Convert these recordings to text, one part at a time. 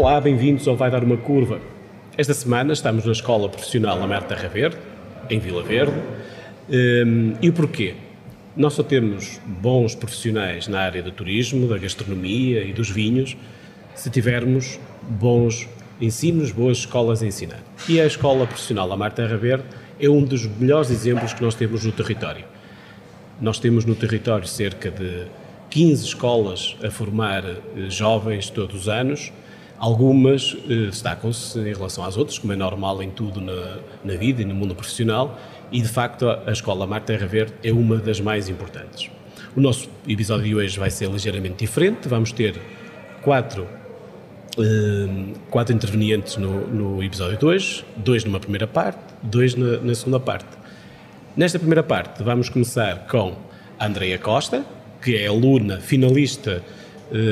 Olá, bem-vindos ao Vai Dar Uma Curva. Esta semana estamos na Escola Profissional Amar Terra Verde, em Vila Verde. Um, e o porquê? Nós só temos bons profissionais na área do turismo, da gastronomia e dos vinhos se tivermos bons ensinos, boas escolas a ensinar. E a Escola Profissional Amar Terra Verde é um dos melhores exemplos que nós temos no território. Nós temos no território cerca de 15 escolas a formar eh, jovens todos os anos. Algumas eh, destacam-se em relação às outras, como é normal em tudo na, na vida e no mundo profissional, e de facto a Escola Mar Terra Verde é uma das mais importantes. O nosso episódio de hoje vai ser ligeiramente diferente, vamos ter quatro, eh, quatro intervenientes no, no episódio 2, dois numa primeira parte, dois na, na segunda parte. Nesta primeira parte vamos começar com a Andreia Costa, que é aluna finalista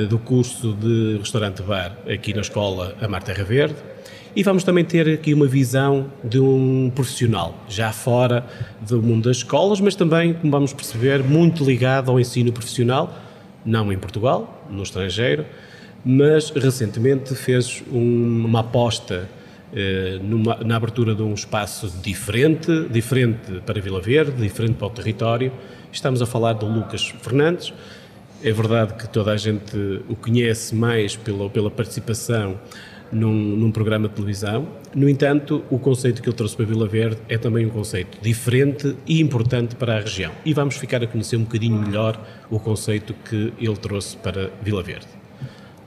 do curso de restaurante-bar aqui na escola Amar Terra Verde. E vamos também ter aqui uma visão de um profissional, já fora do mundo das escolas, mas também, como vamos perceber, muito ligado ao ensino profissional, não em Portugal, no estrangeiro, mas recentemente fez um, uma aposta eh, numa, na abertura de um espaço diferente, diferente para Vila Verde, diferente para o território. Estamos a falar do Lucas Fernandes. É verdade que toda a gente o conhece mais pela, pela participação num, num, programa de televisão. No entanto, o conceito que ele trouxe para Vila Verde é também um conceito diferente e importante para a região. E vamos ficar a conhecer um bocadinho melhor o conceito que ele trouxe para Vila Verde.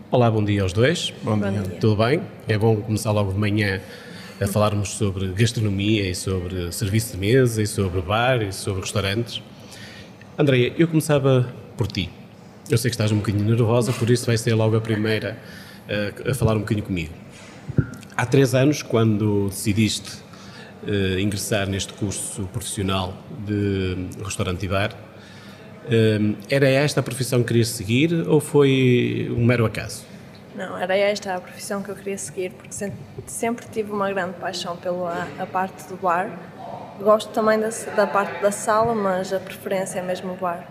Olá, bom dia aos dois. Bom, bom dia. Tudo bem? É bom começar logo de manhã a falarmos sobre gastronomia e sobre serviço de mesa e sobre bar e sobre restaurantes. Andreia, eu começava por ti. Eu sei que estás um bocadinho nervosa, por isso vai ser logo a primeira a, a falar um bocadinho comigo. Há três anos, quando decidiste uh, ingressar neste curso profissional de restaurante e bar, era esta a profissão que querias seguir ou foi um mero acaso? Não, era esta a profissão que eu queria seguir, porque sempre tive uma grande paixão pela a parte do bar. Gosto também da, da parte da sala, mas a preferência é mesmo o bar.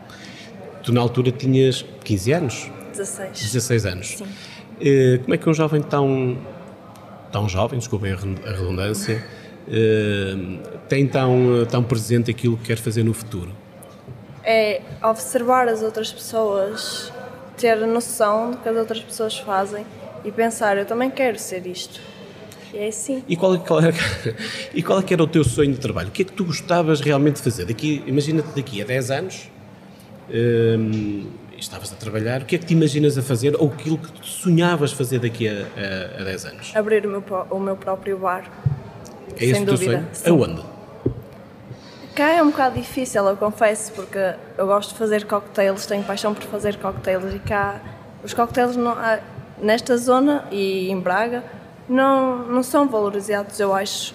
Tu na altura tinhas 15 anos? 16. 16 anos. Sim. Uh, como é que um jovem tão, tão jovem, desculpem a redundância, uh, tem tão, tão presente aquilo que quer fazer no futuro? é observar as outras pessoas, ter noção do que as outras pessoas fazem e pensar, eu também quero ser isto. E é assim. E qual, qual, era, e qual é era o teu sonho de trabalho? O que é que tu gostavas realmente de fazer? Daqui, imagina-te daqui a 10 anos, hum, estavas a trabalhar, o que é que te imaginas a fazer ou aquilo que sonhavas fazer daqui a, a, a 10 anos? Abrir o meu, o meu próprio bar. É esse sem o teu dúvida. sonho? Aonde? Cá é um bocado difícil, eu confesso, porque eu gosto de fazer cocktails, tenho paixão por fazer cocktails e cá os cocktails não, nesta zona e em Braga não, não são valorizados, eu acho.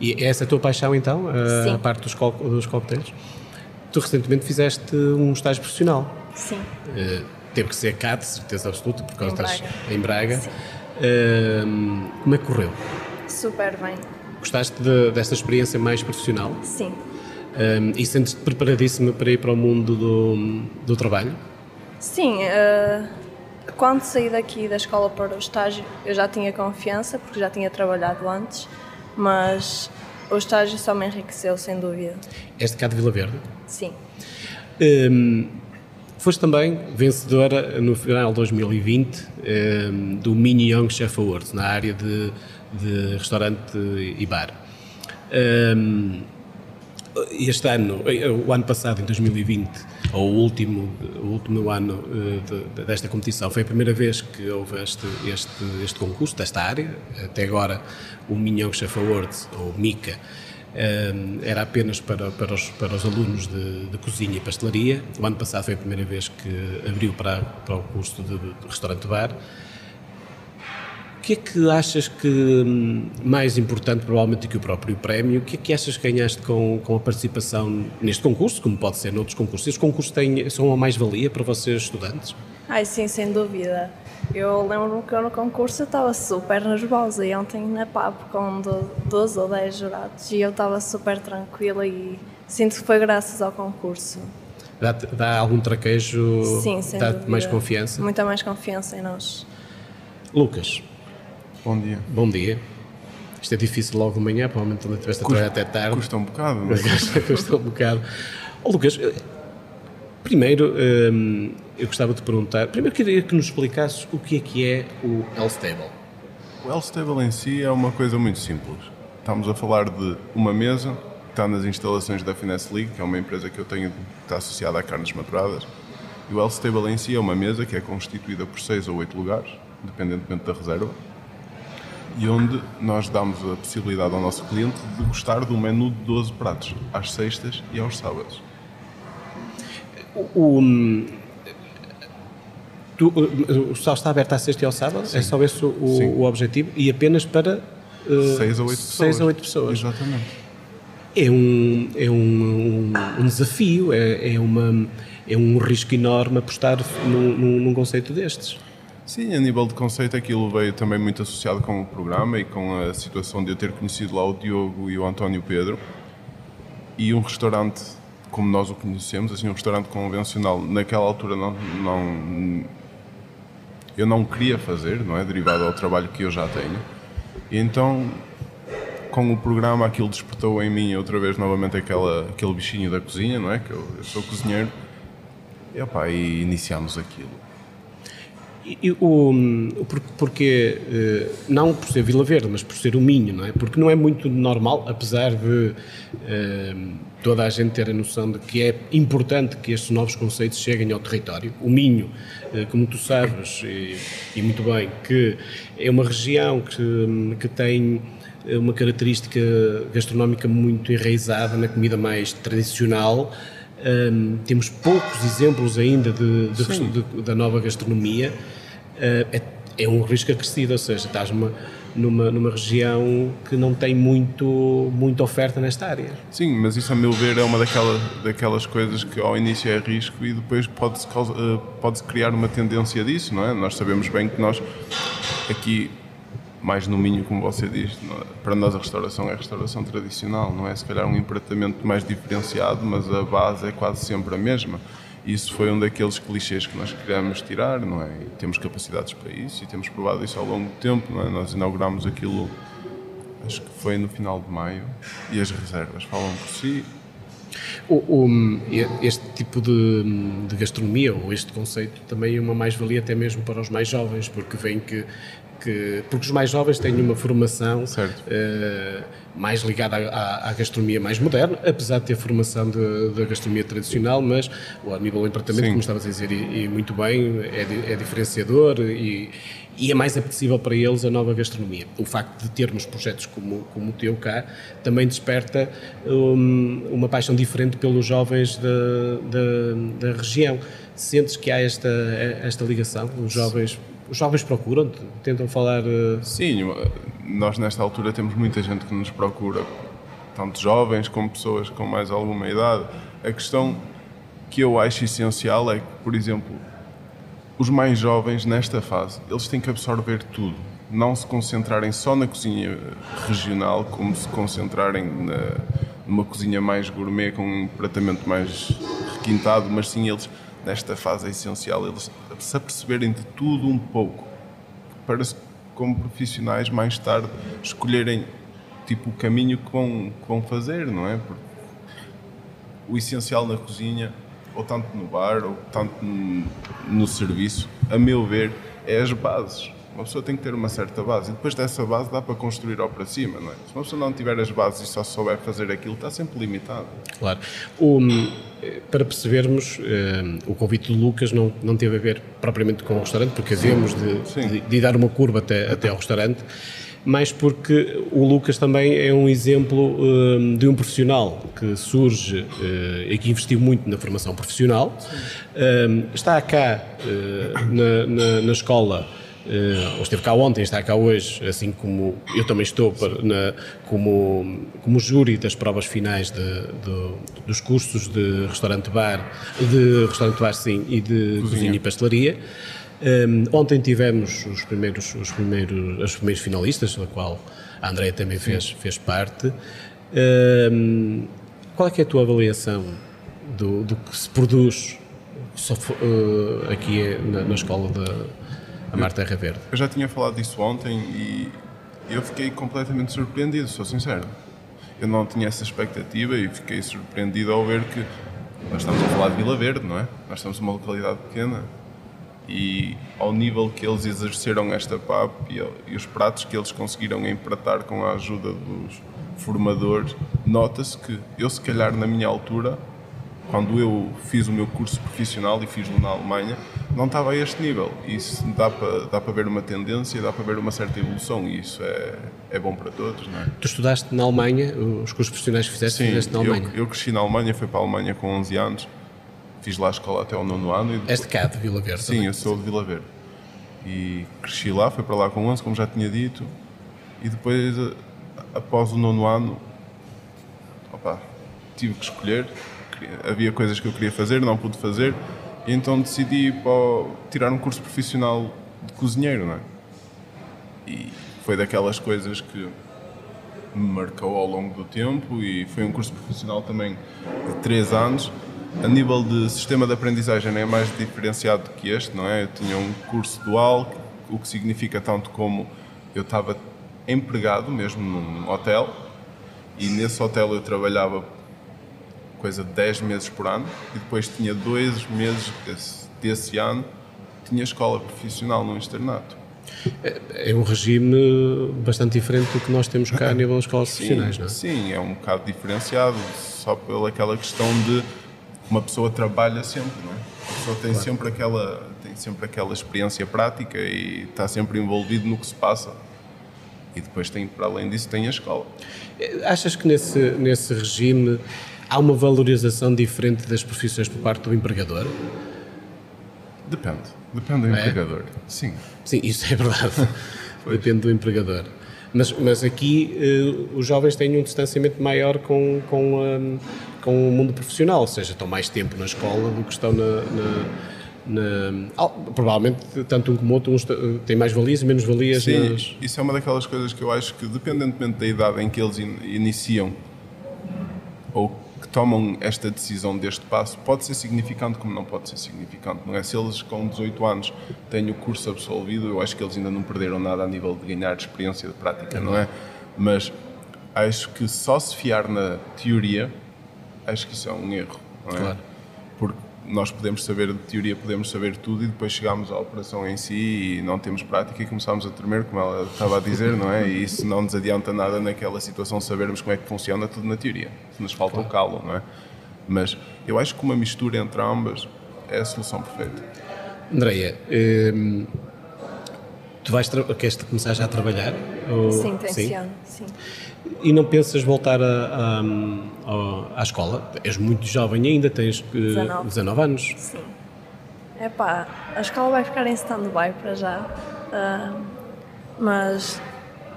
E essa é a tua paixão então, Sim. a parte dos, co dos cocktails? Tu recentemente fizeste um estágio profissional. Sim. Uh, teve que ser cá, de certeza absoluta, porque em estás Braga. em Braga. Sim. Uh, como é que correu? Super bem. Gostaste de, desta experiência mais profissional? Sim. Um, e sentes-te preparadíssima para ir para o mundo do, do trabalho? Sim. Uh, quando saí daqui da escola para o estágio, eu já tinha confiança, porque já tinha trabalhado antes, mas o estágio só me enriqueceu, sem dúvida. És de cá de Vila Verde? Sim. Um, foste também vencedora no final de 2020 um, do Mini Young Chef Awards, na área de de restaurante e bar. Um, este ano, o ano passado, em 2020, ou o último, o último ano de, desta competição, foi a primeira vez que houve este, este, este concurso desta área. Até agora, o Mignon Chef Awards, ou MICA, era apenas para, para, os, para os alunos de, de, cozinha e pastelaria. O ano passado foi a primeira vez que abriu para, para o curso de, de restaurante-bar que é que achas que hum, mais importante provavelmente do que o próprio prémio, o que é que achas que ganhaste com, com a participação neste concurso, como pode ser noutros concursos? Estes concursos têm, são uma mais-valia para vocês estudantes? Ai sim, sem dúvida. Eu lembro-me que eu no concurso estava super nervosa e ontem na PAP com 12 ou 10 jurados e eu estava super tranquila e sinto que foi graças ao concurso. Dá, dá algum traquejo? Sim, sem Dá-te mais confiança? Muita mais confiança em nós. Lucas, Bom dia. bom dia. Isto é difícil logo de manhã, provavelmente ainda estiveste a trabalhar até tarde. Custa um bocado, mas Custa um bocado. Oh, Lucas, primeiro hum, eu gostava de perguntar, primeiro queria que nos explicasses o que é que é o L-Stable. o L-Stable em si é uma coisa muito simples. Estamos a falar de uma mesa que está nas instalações da Finesse League, que é uma empresa que eu tenho, que está associada a carnes maturadas. E o L-Stable em si é uma mesa que é constituída por seis ou oito lugares, independentemente da reserva, e onde nós damos a possibilidade ao nosso cliente de gostar de um menu de 12 pratos, às sextas e aos sábados. O, tu, o, sal está aberto à sexta e ao sábado? É só esse o, Sim. o objetivo? E apenas para eh, Seis ou oito pessoas. oito pessoas. Exatamente. É um, é um, um, um desafio, é, é, uma, é um risco enorme apostar num, num, num conceito destes. Sim, a nível de conceito aquilo veio também muito associado com o programa e com a situação de eu ter conhecido lá o Diogo e o António Pedro e um restaurante como nós o conhecemos, assim um restaurante convencional, naquela altura não, não eu não queria fazer, não é derivado ao trabalho que eu já tenho. E então com o programa aquilo despertou em mim outra vez novamente aquela, aquele bichinho da cozinha, não é? Que eu, eu sou cozinheiro. E, opá, e iniciámos aquilo. E, e o, o por- porque, eh, não por ser Vila Verde, mas por ser o Minho, não é? Porque não é muito normal, apesar de eh, toda a gente ter a noção de que é importante que estes novos conceitos cheguem ao território. O Minho, eh, como tu sabes, e, e muito bem, que é uma região que, que tem uma característica gastronómica muito enraizada na comida mais tradicional. Hum, temos poucos exemplos ainda de, de- de- da nova gastronomia. Uh, é, é um risco acrescido, ou seja, estás numa, numa, numa região que não tem muito, muita oferta nesta área. Sim, mas isso a meu ver é uma daquela, daquelas coisas que ao início é risco e depois pode-se eh, pode-se criar uma tendência disso, não é? Nós sabemos bem que nós aqui, mais no Minho, como você diz, é? para nós a restauração é restauração tradicional, não é? Se calhar um empratamento mais diferenciado, mas a base é quase sempre a mesma. Isso foi um daqueles clichês que nós queríamos tirar, não é? E temos capacidades para isso e temos provado isso ao longo do tempo, não é? Nós inaugurámos aquilo acho que foi no final de maio, e as reservas falam por si. O, o- este tipo de, de gastronomia, ou este conceito, também é uma mais-valia até mesmo para os mais jovens, porque vem que, que porque os mais jovens têm uma formação eh, mais ligada à, à- gastronomia mais moderna, apesar de ter formação da gastronomia tradicional, mas o a nível do empratamento, Sim. como estavas a dizer, e, e muito bem, é, é diferenciador e, e é mais apetecível para eles a nova gastronomia. O facto de termos projetos como, como o teu cá também desperta hum, uma paixão diferente pelos jovens da, da, da região. Sentes que há esta, esta ligação? Os jovens, os jovens procuram, tentam falar. eh, Sim, nós nesta altura temos muita gente que nos procura, tanto jovens como pessoas com mais alguma idade. A questão que eu acho essencial é que, por exemplo, os mais jovens nesta fase, eles têm que absorver tudo. Não se concentrarem só na cozinha regional, como se concentrarem na, numa cozinha mais gourmet, com um tratamento mais requintado, mas sim eles, nesta fase é essencial, eles se aperceberem de tudo um pouco, para, como profissionais, mais tarde, escolherem tipo, o caminho que vão, que vão fazer, não é? Porque o essencial na cozinha, ou tanto no bar, ou tanto no, no serviço, a meu ver, é as bases. Uma pessoa tem que ter uma certa base e depois dessa base dá para construir ao para cima, não é? Se uma pessoa não tiver as bases e só souber fazer aquilo, está sempre limitado. Claro. O, para percebermos, eh, o convite do Lucas não, não teve a ver propriamente com o restaurante, porque havemos de, Sim. de, de dar uma curva até, até ao restaurante, mas porque o Lucas também é um exemplo eh, de um profissional que surge eh, e que investiu muito na formação profissional. Eh, está cá eh, na, na, na escola eh, ou esteve cá ontem, está cá hoje, assim como eu também estou para- na- como, como júri das provas finais de- do- dos cursos de restaurante-bar, de restaurante-bar sim, e de cozinha, e pastelaria. Um, ontem tivemos os primeiros, os primeiros, os primeiros finalistas, da qual a Andrea também fez, fez parte. Um, qual é, é a tua avaliação do, do que se produz só eh, aqui na, na escola da, a Mar Terra Verde. Eu já tinha falado disso ontem e eu fiquei completamente surpreendido, sou sincero. Eu não tinha essa expectativa e fiquei surpreendido ao ver que nós estamos a falar de Vila Verde, não é? Nós estamos numa localidade pequena e ao nível que eles exerceram esta PAP e, e os pratos que eles conseguiram empratar com a ajuda dos formadores, nota-se que eu, se calhar, na minha altura, quando eu fiz o meu curso profissional e fiz-lo na Alemanha, não estava a este nível. Isso dá para, dá para ver uma tendência, dá para ver uma certa evolução e isso é, é bom para todos, não é? Tu estudaste na Alemanha, os cursos profissionais que fizeste, Sim, fizeste na Alemanha? Eu, eu cresci na Alemanha, fui para a Alemanha com 11 anos, fiz lá a escola até o nono ano. E depois, És de cá, de Vila Verde? sim, também? eu sou de Vila Verde. E cresci lá, fui para lá com 11, como já tinha dito, e depois, a- após o nono ano, opa, tive que escolher. Havia coisas que eu queria fazer, não pude fazer, então decidi para tirar um curso profissional de cozinheiro, não é? E foi daquelas coisas que me marcou ao longo do tempo e foi um curso profissional também de 3 anos. A nível de sistema de aprendizagem é mais diferenciado do que este, não é? Eu tinha um curso dual, o que significa tanto como eu estava empregado mesmo num hotel e nesse hotel eu trabalhava coisa de 10 meses por ano e depois tinha dois meses desse, desse ano tinha escola profissional no externato. É um regime bastante diferente do que nós temos cá a nível das escolas profissionais, não é? Sim, é um bocado diferenciado, só pela aquela questão de uma pessoa trabalha sempre, não é? A pessoa tem sempre aquela tem sempre aquela experiência prática e está sempre envolvido no que se passa. E depois tem, para além disso, tem a escola. Achas que nesse, nesse regime há uma valorização diferente das profissões por parte do empregador? Depende, depende do É? empregador. Sim. Sim, isso é verdade. Depende do empregador. Mas, mas aqui eh, os jovens têm um distanciamento maior com, com, hum, com o mundo profissional, ou seja, estão mais tempo na escola do que estão na. na- na- ah, provavelmente, tanto um como outro, uns te- têm mais valias e menos valias Sim, nas. isso é uma daquelas coisas que eu acho que, dependentemente da idade em que eles in- iniciam ou tomam esta decisão deste passo, pode ser significante como não pode ser significante. Não é? Se eles com 18 anos têm o curso absolvido, eu acho que eles ainda não perderam nada a nível de ganhar experiência de prática, não é? Mas acho que só se fiar na teoria, acho que isso é um erro, não é? Claro. Porque nós podemos saber de teoria, podemos saber tudo e depois chegamos à operação em si e não temos prática e começamos a tremer, como ela estava a dizer, não é? E isso não nos adianta nada naquela situação sabermos como é que funciona tudo na teoria. Nos falta o calo, não é? Mas eu acho que uma mistura entre ambas é a solução perfeita. Andreia, hum, tu vais queres começar já a trabalhar? Ou- Sim, tenciono, sim. E não pensas voltar a- a- à escola? És muito jovem ainda, tens eh, 19. 19 anos. Sim. Epá, a escola vai ficar em stand-by para já. ah, mas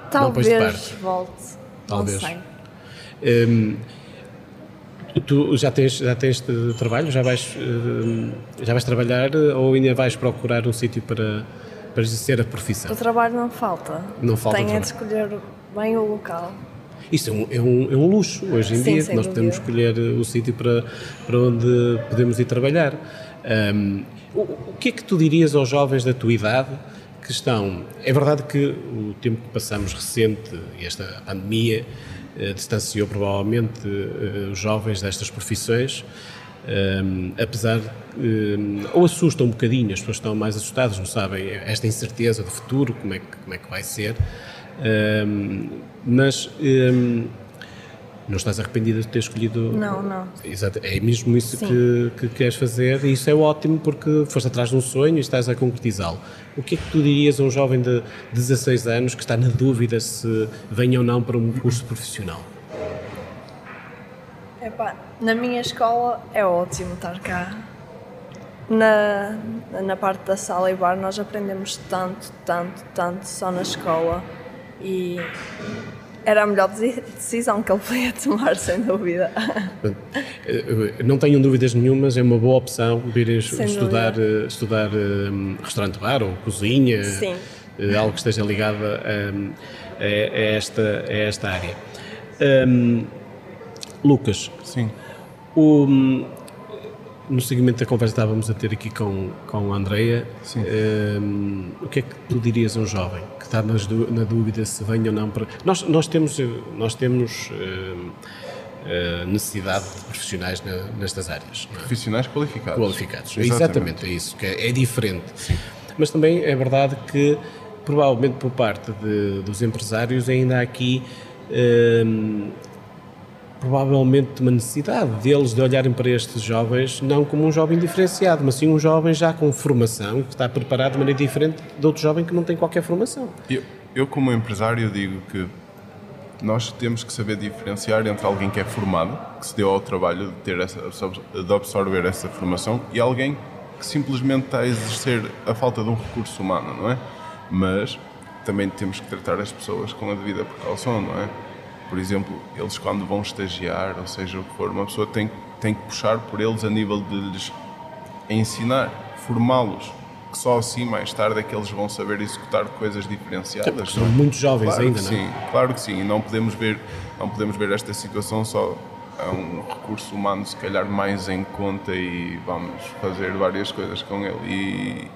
talvez volte. Talvez. Sei. Hum, tu já tens, já tens trabalho? Já vais, hum, já vais trabalhar eh, ou ainda vais procurar um sítio para, para exercer a profissão? O trabalho não falta. Não falta Tenho é de escolher bem o local. Isso é um, é um, é um luxo hoje em Sim, dia, nós dúvida. podemos escolher eh, o sítio para, para onde podemos ir trabalhar. Hum, o, o que é que tu dirias aos jovens da tua idade que estão. É verdade que o tempo que passamos recente, e esta pandemia, eh, distanciou provavelmente eh, os jovens destas profissões. hum, apesar de, hum, ou assusta um bocadinho, as pessoas estão mais assustadas, não sabem esta incerteza do futuro, como é que, como é que vai ser. Hum, mas hum, não estás arrependida de ter escolhido. Não, não. Exato, é mesmo isso que, que queres fazer e isso é ótimo porque foste atrás de um sonho e estás a concretizá-lo. O que é que tu dirias a um jovem de 16 anos que está na dúvida se vem ou não para um curso profissional? Epá, na minha escola é ótimo estar cá. Na, na parte da sala e bar nós aprendemos tanto, tanto, tanto só na escola e era a melhor decisão que ele podia tomar, sem dúvida. Não tenham dúvidas nenhumas, é uma boa opção Sem estudar, dúvida. eh, estudar eh, restaurante-bar ou cozinha, Sim. eh, algo que esteja ligado a, a- a esta, a esta área. Hum, Lucas, Sim. O, no seguimento da conversa que estávamos a ter aqui com, com a Andreia, um, o que é que tu dirias a um jovem está nas, na dúvida se vem ou não para. Nós, nós temos, nós temos um, uh, necessidade de profissionais na, nestas áreas. É? Profissionais qualificados. Qualificados, exatamente, exatamente é isso, que é, é diferente. Sim. Mas também é verdade que, provavelmente por parte de, dos empresários, ainda há aqui. Um, provavelmente uma necessidade deles de olharem para estes jovens não como um jovem diferenciado, mas sim um jovem já com formação, que está preparado de maneira diferente de outro jovem que não tem qualquer formação. Eu, eu como empresário, digo que nós temos que saber diferenciar entre alguém que é formado, que se deu ao trabalho de, ter essa, de absorver essa formação, e alguém que simplesmente está a exercer a falta de um recurso humano, não é? Mas também temos que tratar as pessoas com a devida precaução, não é? Por exemplo, eles quando vão estagiar, ou seja, o que for, uma pessoa tem, tem que puxar por eles a nível de lhes ensinar, formá-los, que só assim mais tarde é que eles vão saber executar coisas diferenciadas. São muito jovens claro ainda, não é? Sim, claro que sim, e não podemos ver, não podemos ver esta situação só a um recurso humano se calhar mais em conta e vamos fazer várias coisas com ele e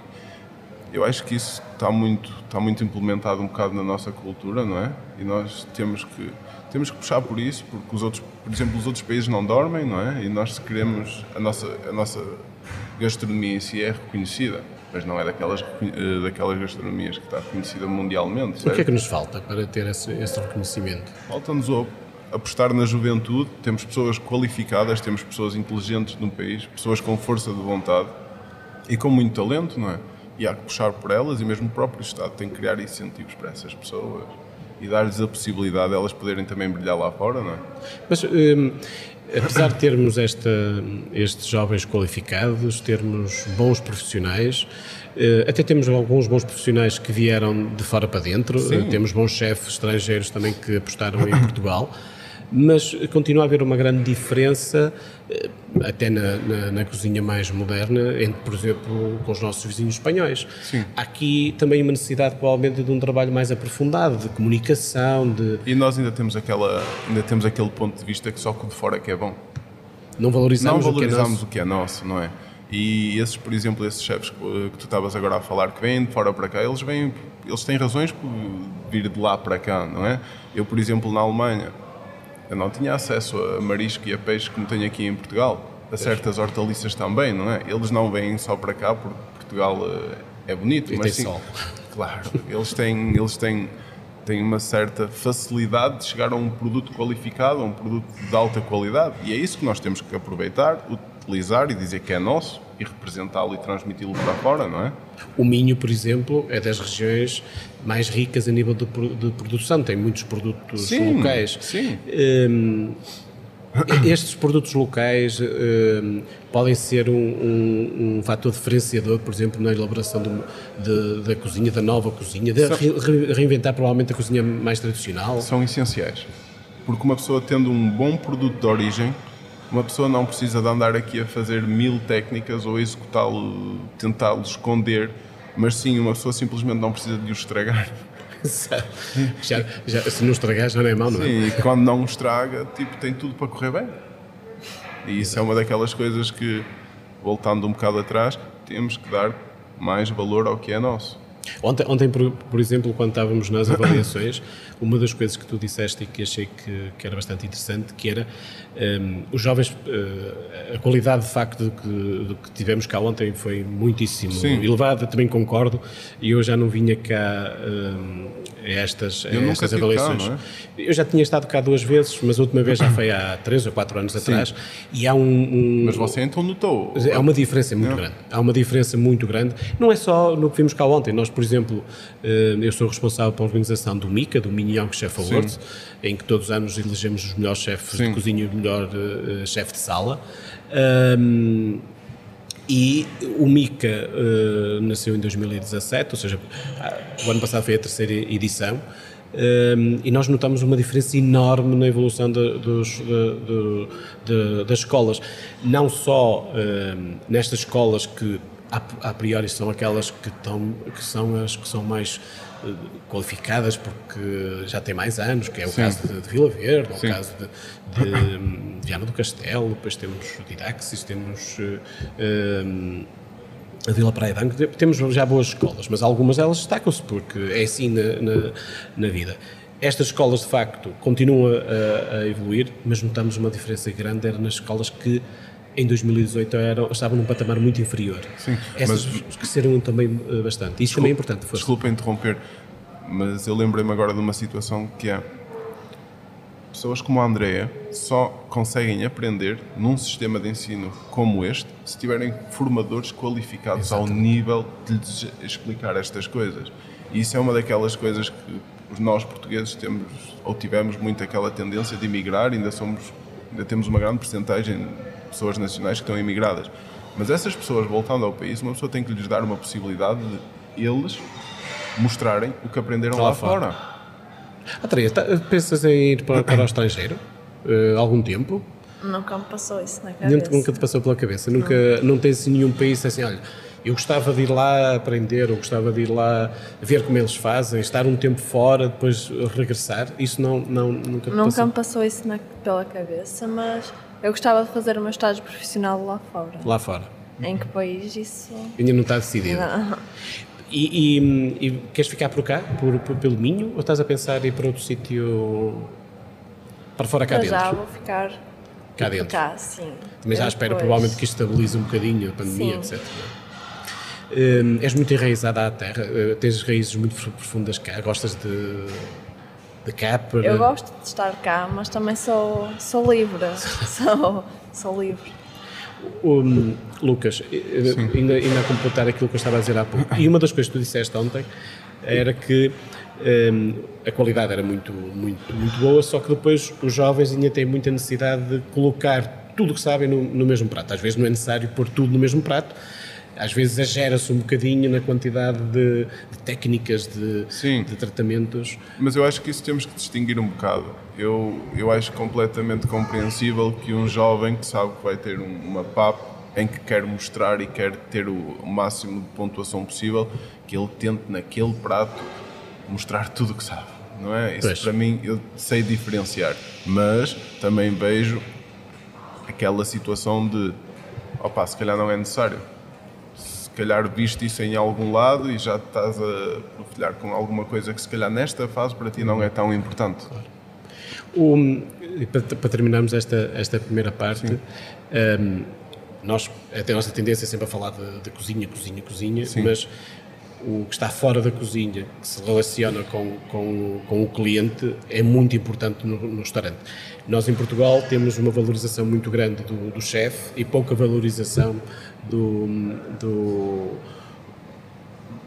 eu acho que isso está muito, está muito implementado um bocado na nossa cultura, não é? E nós temos que temos que puxar por isso, porque os outros, por exemplo, os outros países não dormem, não é? E nós queremos a nossa a nossa gastronomia em si é reconhecida, mas não é daquelas eh, daquelas gastronomias que está reconhecida mundialmente. O que é que nos falta para ter esse, esse reconhecimento? Falta-nos apostar na juventude, temos pessoas qualificadas, temos pessoas inteligentes no país, pessoas com força de vontade e com muito talento, não é? E há que puxar por elas e mesmo o próprio Estado tem que criar incentivos para essas pessoas e dar-lhes a possibilidade de elas poderem também brilhar lá fora, não é? Mas, hum, apesar de termos esta, estes jovens qualificados, termos bons profissionais, eh, até temos alguns bons profissionais que vieram de fora para dentro, Sim. temos bons chefes estrangeiros também que apostaram em Portugal mas continua a haver uma grande diferença, eh, até na, na, na, cozinha mais moderna, entre, por exemplo, com os nossos vizinhos espanhóis. Sim. Há aqui também uma necessidade, provavelmente, de um trabalho mais aprofundado, de comunicação, de... E nós ainda temos, aquela, ainda temos aquele ponto de vista que só o de fora é que é bom. Não valorizamos, não valorizamos o, que é o que é nosso, não é? E esses, por exemplo, esses chefes que, tu estavas agora a falar, que vêm de fora para cá, eles vêm, eles têm razões por vir de lá para cá, não é? Eu, por exemplo, na Alemanha, eu não tinha acesso a marisco e a peixe como tenho aqui em Portugal, a certas hortaliças também, não é? Eles não vêm só para cá porque Portugal eh, é bonito, e mas tem sim, sol. claro, eles têm, eles têm, têm uma certa facilidade de chegar a um produto qualificado, a um produto de alta qualidade, e é isso que nós temos que aproveitar, utilizar e dizer que é nosso e representá-lo e transmiti-lo para fora, não é? O Minho, por exemplo, é das regiões mais ricas a nível de, de produção, tem muitos produtos sim, locais. Sim. Um, estes produtos locais um, podem ser um, um, um, fator diferenciador, por exemplo, na elaboração do, de, da cozinha, da nova cozinha, de re, reinventar provavelmente a cozinha mais tradicional? São essenciais. Porque uma pessoa tendo um bom produto de origem, uma pessoa não precisa de andar aqui a fazer mil técnicas ou executá-lo, tentá-lo esconder, mas sim, uma pessoa simplesmente não precisa de o estragar. já, já, se não estragar já não é mau, não é? Sim, e quando não estraga, tipo, tem tudo para correr bem. E isso é uma daquelas coisas que, voltando um bocado atrás, temos que dar mais valor ao que é nosso. Ontem, ontem por, por, exemplo, quando estávamos nas avaliações, uma das coisas que tu disseste e que achei que, que era bastante interessante, que era um, os jovens, uh, a qualidade de facto do que, do que, tivemos cá ontem foi muitíssimo Sim. elevada, também concordo, e eu já não vinha cá um, a estas, a estas avaliações. Cá, é? Eu já tinha estado cá duas vezes, mas a última vez já foi há três ou quatro anos Sim. atrás, e há um, um, Mas você então notou? Há uma diferença muito não. grande, há uma diferença muito grande, não é só no que vimos cá ontem, nós, por exemplo, uh, eu sou responsável pela organização do MICA, do Mini Young Chef Awards, em que todos os anos elegemos os melhores chefes de cozinha e o melhor uh, chefe de sala. Um, e o Mica uh, nasceu em 2017, ou seja, o ano passado foi a terceira edição, um, e nós notamos uma diferença enorme na evolução de, dos, de, de, das escolas. Não só um, nestas escolas que a, priori são aquelas que, estão, que são as que são mais uh, qualificadas porque já têm mais anos, que é o Sim. caso de, de Vila Verde, o caso de, de, de, Viana do Castelo, depois temos Didaxis, temos uh, uh, a Vila Praia de temos já boas escolas, mas algumas delas destacam-se porque é assim na, na, na vida. Estas escolas, de facto, continuam a, a, evoluir, mas notamos uma diferença grande era nas escolas que em 2018 eram, estavam num patamar muito inferior. Sim, Essas mas, cresceram também eh, bastante. Isso também é importante. Força. Desculpa interromper, mas eu lembrei-me agora de uma situação que é pessoas como a Andrea só conseguem aprender num sistema de ensino como este se tiverem formadores qualificados Exatamente. ao nível de lhes explicar estas coisas. E isso é uma daquelas coisas que nós portugueses temos ou tivemos muito aquela tendência de emigrar, ainda somos ainda temos uma grande porcentagem pessoas nacionais que estão imigradas. Mas essas pessoas, voltando ao país, uma pessoa tem que lhes dar uma possibilidade de eles mostrarem o que aprenderam lá, lá fora. fora. Andréia, tá, pensas em ir para, para o estrangeiro? Uh, algum tempo? Nunca me passou isso na cabeça. Nunca te passou pela cabeça? Nunca, não, não tens nenhum país assim, olha, eu gostava de ir lá aprender, ou gostava de ir lá ver como eles fazem, estar um tempo fora, depois regressar? Isso não, não nunca Nunca passou? me passou isso na, pela cabeça, mas eu gostava de fazer meu estágio profissional lá fora. Lá fora. Em que país isso? Ainda não está decidido. Não. E, e, e, queres ficar por cá, por, por, pelo Minho, ou estás a pensar em ir para outro sítio para fora cá Mas dentro? Já vou ficar cá dentro. Cá, sim. Mas já espera provavelmente que isto estabilize um bocadinho a pandemia, sim. etc. Um, és muito enraizada à terra, uh, tens raízes muito profundas cá, gostas de de cá para... Eu gosto de estar cá, mas também sou, sou livre. sou, sou livre. Um, Lucas, eh, ainda, ainda a completar aquilo que eu estava a dizer há pouco, e uma das coisas que tu disseste ontem era que um, a qualidade era muito, muito, muito boa, só que depois os jovens ainda têm muita necessidade de colocar tudo o que sabem no, no mesmo prato. Às vezes não é necessário pôr tudo no mesmo prato, às vezes exagera-se um bocadinho na quantidade de, de técnicas, de, de, tratamentos. Mas eu acho que isso temos que distinguir um bocado. Eu, eu acho completamente compreensível que um jovem que sabe que vai ter um, uma PAP em que quer mostrar e quer ter o, máximo de pontuação possível, que ele tente naquele prato mostrar tudo o que sabe. Não é? Isso pois. para mim eu sei diferenciar, mas também vejo aquela situação de opa, se calhar não é necessário calhar viste isso em algum lado e já estás a profilhar com alguma coisa que se calhar nesta fase para ti não é tão importante. O, para, para, terminarmos esta, esta primeira parte, um, nós, até a nossa tendência é sempre a falar de, de cozinha, cozinha, cozinha, Sim. mas o que está fora da cozinha, que se relaciona com, com, com o cliente, é muito importante no, no, restaurante. Nós, em Portugal, temos uma valorização muito grande do, do chefe e pouca valorização do, do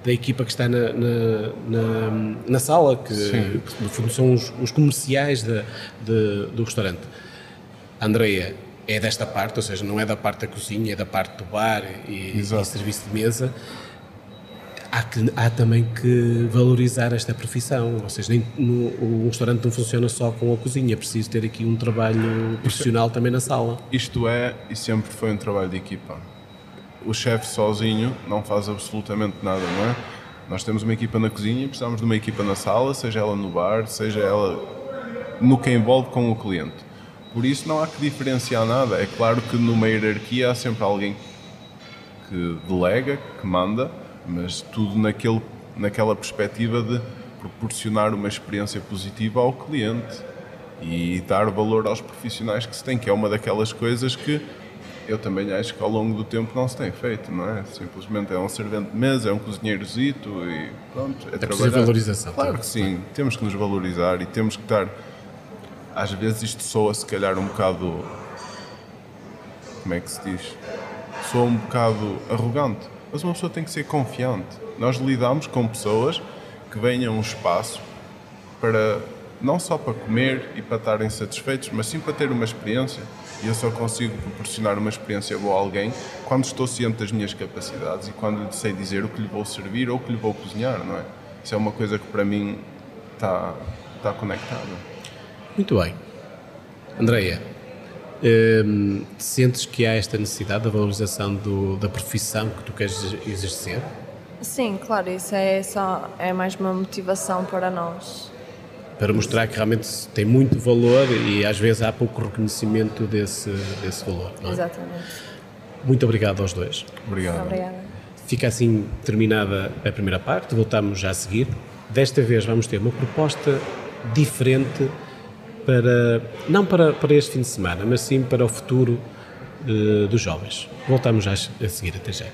da equipa que está na, na, na, na sala, que, que, são os, os comerciais de, de, do restaurante. A Andrea é desta parte, ou seja, não é da parte da cozinha, é da parte do bar e, e serviço de mesa há, que, há também que valorizar esta profissão, ou seja, nem, no, um restaurante não funciona só com a cozinha, é preciso ter aqui um trabalho profissional também na sala. Isto é e sempre foi um trabalho de equipa. O chefe sozinho não faz absolutamente nada, não é? Nós temos uma equipa na cozinha precisamos de uma equipa na sala, seja ela no bar, seja ela no que envolve com o cliente. Por isso não há que diferenciar nada. É claro que numa hierarquia há sempre alguém que delega, que manda, mas tudo naquele, naquela perspectiva de proporcionar uma experiência positiva ao cliente e dar valor aos profissionais que se tem, que é uma daquelas coisas que eu também acho que ao longo do tempo não se tem feito, não é? Simplesmente é um servente de mesa, é um cozinheirozito e pronto. É, é preciso valorização. Claro que sim, temos que nos valorizar e temos que estar. Às vezes isto soa se calhar um bocado. Como é que se diz? Soa um bocado arrogante mas uma pessoa tem que ser confiante. Nós lidamos com pessoas que venham um espaço para não só para comer e para estarem satisfeitos, mas sim para ter uma experiência. E eu só consigo proporcionar uma experiência boa a alguém quando estou ciente das minhas capacidades e quando lhe sei dizer o que lhe vou servir ou o que lhe vou cozinhar, não é? Isso é uma coisa que para mim está, está conectada. Muito bem. Andreia, Um, sentes que há esta necessidade da valorização do, da profissão que tu queres exercer? Sim, claro, isso é só é mais uma motivação para nós. Para mostrar que realmente tem muito valor e às vezes há pouco reconhecimento desse, desse valor. É? Exatamente. Muito obrigado aos dois. Obrigado. Obrigada. Fica assim terminada a primeira parte, voltamos já a seguir. Desta vez vamos ter uma proposta diferente para, não para, para este fim de semana, mas sim para o futuro uh, dos jovens. Voltamos já a seguir, até já.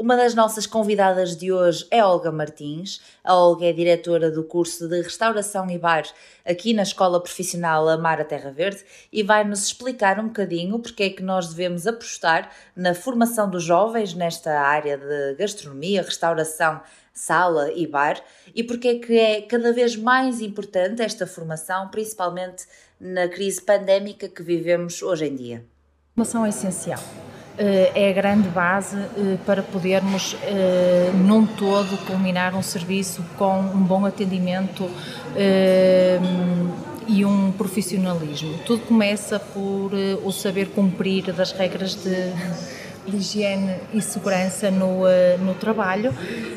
Uma das nossas convidadas de hoje é Olga Martins. A Olga é diretora do curso de Restauração e Bar aqui na Escola Profissional Amara Terra Verde e vai-nos explicar um bocadinho porque é que nós devemos apostar na formação dos jovens nesta área de gastronomia, restauração sala e bar, e porque é que é cada vez mais importante esta formação, principalmente na crise pandémica que vivemos hoje em dia? A formação é essencial. Eh, é a grande base eh, para podermos, eh, num todo, culminar um serviço com um bom atendimento e um profissionalismo. Tudo começa por o saber cumprir das regras de de higiene e segurança no, no trabalho,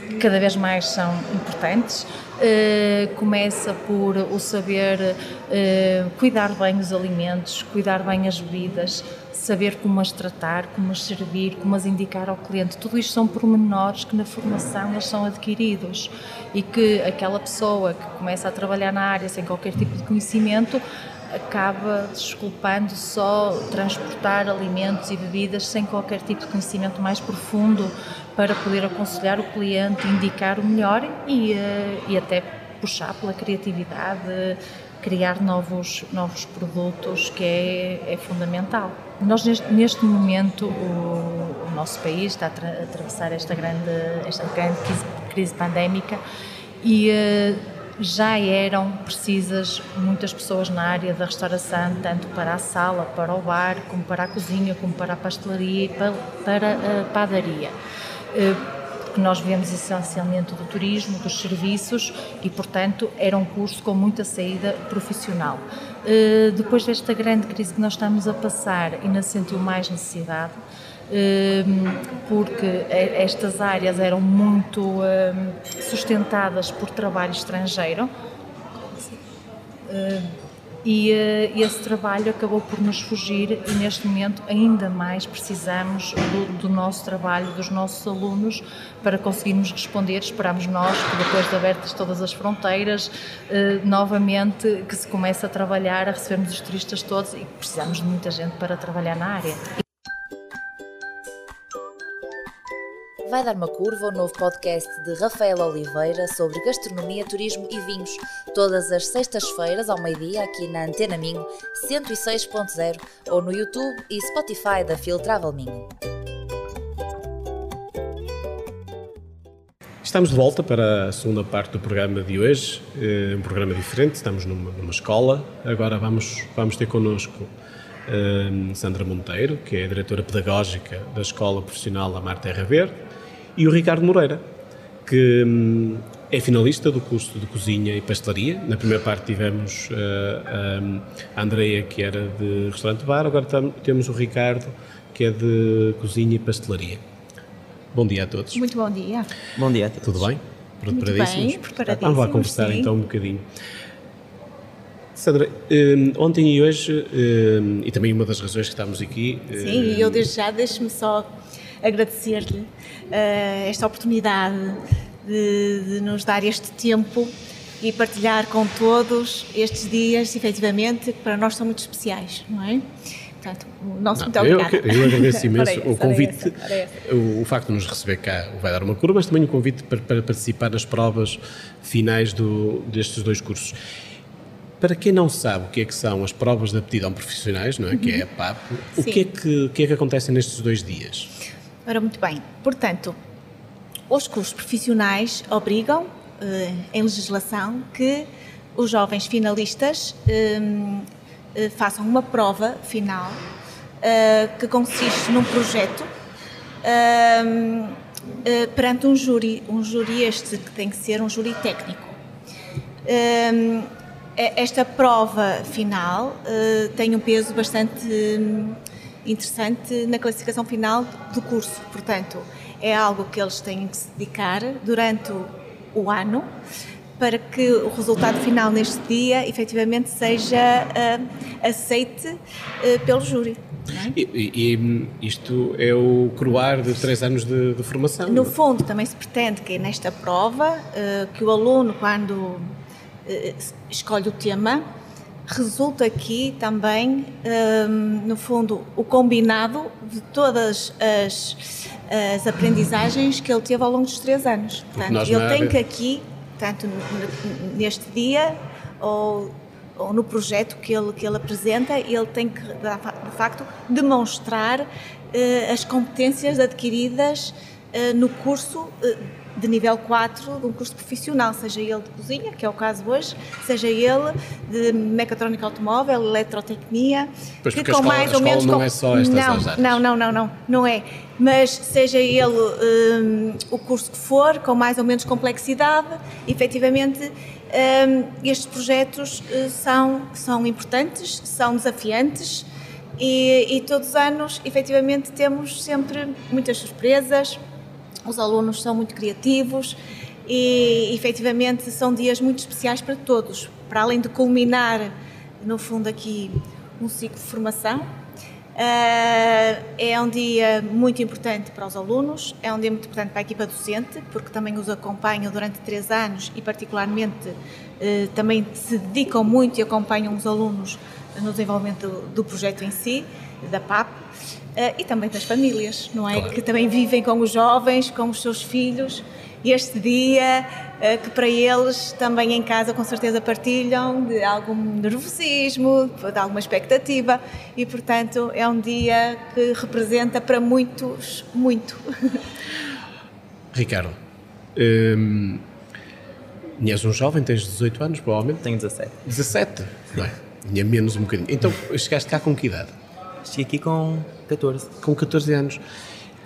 que cada vez mais são importantes. Uh, começa por o saber uh, cuidar bem os alimentos, cuidar bem as bebidas, saber como as tratar, como as servir, como as indicar ao cliente. Tudo isto são pormenores que na formação eles são adquiridos e que aquela pessoa que começa a trabalhar na área sem qualquer tipo de conhecimento acaba desculpando só transportar alimentos e bebidas sem qualquer tipo de conhecimento mais profundo para poder aconselhar o cliente, indicar o melhor e, eh, e até puxar pela criatividade, criar novos, novos produtos, que é, é fundamental. Nós, neste, neste momento, o, o, nosso país está a, atravessar esta grande, esta grande crise, crise pandémica e uh, já eram precisas muitas pessoas na área da restauração, tanto para a sala, para o bar, como para a cozinha, como para a pastelaria e para a padaria. Porque eh, nós vemos essencialmente do turismo, dos serviços e, portanto, era um curso com muita saída profissional. Eh, depois desta grande crise que nós estamos a passar, ainda sentiu mais necessidade Ehm, porque estas áreas eram muito ehm, sustentadas por trabalho estrangeiro e eh, esse trabalho acabou por nos fugir e neste momento ainda mais precisamos do, do, nosso trabalho, dos nossos alunos para conseguirmos responder. Esperamos nós que depois de abertas todas as fronteiras, eh, novamente que se comece a trabalhar, a recebermos os turistas todos e precisamos de muita gente para trabalhar na área. Vai Dar uma Curva, o novo podcast de Rafael Oliveira sobre gastronomia, turismo e vinhos, todas as sextas-feiras ao meio-dia aqui na Antena Minho 106.0 ou no YouTube e Spotify da Fil Travel Minho. Estamos de volta para a segunda parte do programa de hoje, eh, um programa diferente, estamos numa, numa escola, agora vamos, vamos ter connosco eh, Sandra Monteiro, que é a diretora pedagógica da Escola Profissional Amar Terra Verde, e o Ricardo Moreira, que hum, é finalista do curso de cozinha e pastelaria. Na primeira parte tivemos uh, a Andreia, que era de restaurante-bar, agora temos o Ricardo, que é de cozinha e pastelaria. Bom dia a todos. Muito bom dia. Bom dia a todos. Tudo bem? Preparadíssimos? Muito bem, preparadíssimos. Vamos lá conversar sim. então um bocadinho. Sandra, um, ontem e hoje, um, e também uma das razões que estamos aqui. Sim, e eu desde já deixe-me só agradecer-lhe uh, esta oportunidade de, de, nos dar este tempo e partilhar com todos estes dias, efetivamente, que para nós são muito especiais, não é? Portanto, o nosso não, muito obrigado. Eu, eu agradeço imenso o convite, o, o, facto de nos receber cá, vai dar uma curva, mas também o convite para, para participar nas provas finais do, destes dois cursos. Para quem não sabe o que é que são as provas de aptidão profissionais, não é? Uhum. Que é a PAP, o que é que, que é que acontece nestes dois dias? Ora, muito bem. Portanto, os cursos profissionais obrigam, eh, em legislação, que os jovens finalistas eh, eh, façam uma prova final que consiste num projeto perante um júri, um júri este que tem que ser um júri técnico. esta prova final tem um peso bastante interessante na classificação final do curso. Portanto, é algo que eles têm que se dedicar durante o, ano para que o resultado final neste dia efetivamente seja uh, aceite uh, pelo júri. É? E, e, isto é o coroar de três anos de, de formação? No fundo, também se pretende que nesta prova, uh, que o aluno, quando escolhe o tema, resulta aqui também, no fundo, o combinado de todas as, as aprendizagens que ele teve ao longo dos três anos. Portanto, ele tem que aqui tanto neste dia ou, ou, no projeto que ele, que ele apresenta, ele tem que, de facto, demonstrar eh, as competências adquiridas eh, no curso eh, de nível 4 de um curso profissional, seja ele de cozinha, que é o caso hoje, seja ele de mecatrónica automóvel, eletrotecnia, pois que com escola, mais ou menos não com... é só estas não, áreas. não, não, não, não, não é. Mas seja ele um, o curso que for, com mais ou menos complexidade, efetivamente um, estes projetos uh, são, são importantes, são desafiantes e, e todos os anos, efetivamente, temos sempre muitas surpresas, os alunos são muito criativos e efetivamente são dias muito especiais para todos. Para além de culminar, no fundo, aqui um ciclo de formação, Uh, é um dia muito importante para os alunos, é um dia muito importante para a equipa docente, porque também os acompanham durante três anos e, particularmente, uh, também se dedicam muito e acompanham os alunos no desenvolvimento do, do projeto em si, da PAP. Uh, e também das famílias, não é? Claro. Que também vivem com os jovens, com os seus filhos. E este dia, uh, que para eles também em casa com certeza partilham de algum nervosismo, de alguma expectativa. E portanto é um dia que representa para muitos muito. Ricardo, hum, és um jovem, tens 18 anos, provavelmente? Tenho 17. 17? Não é? Tinha menos um bocadinho. Então chegaste cá com que idade? Cheguei aqui com 14. Com 14 anos.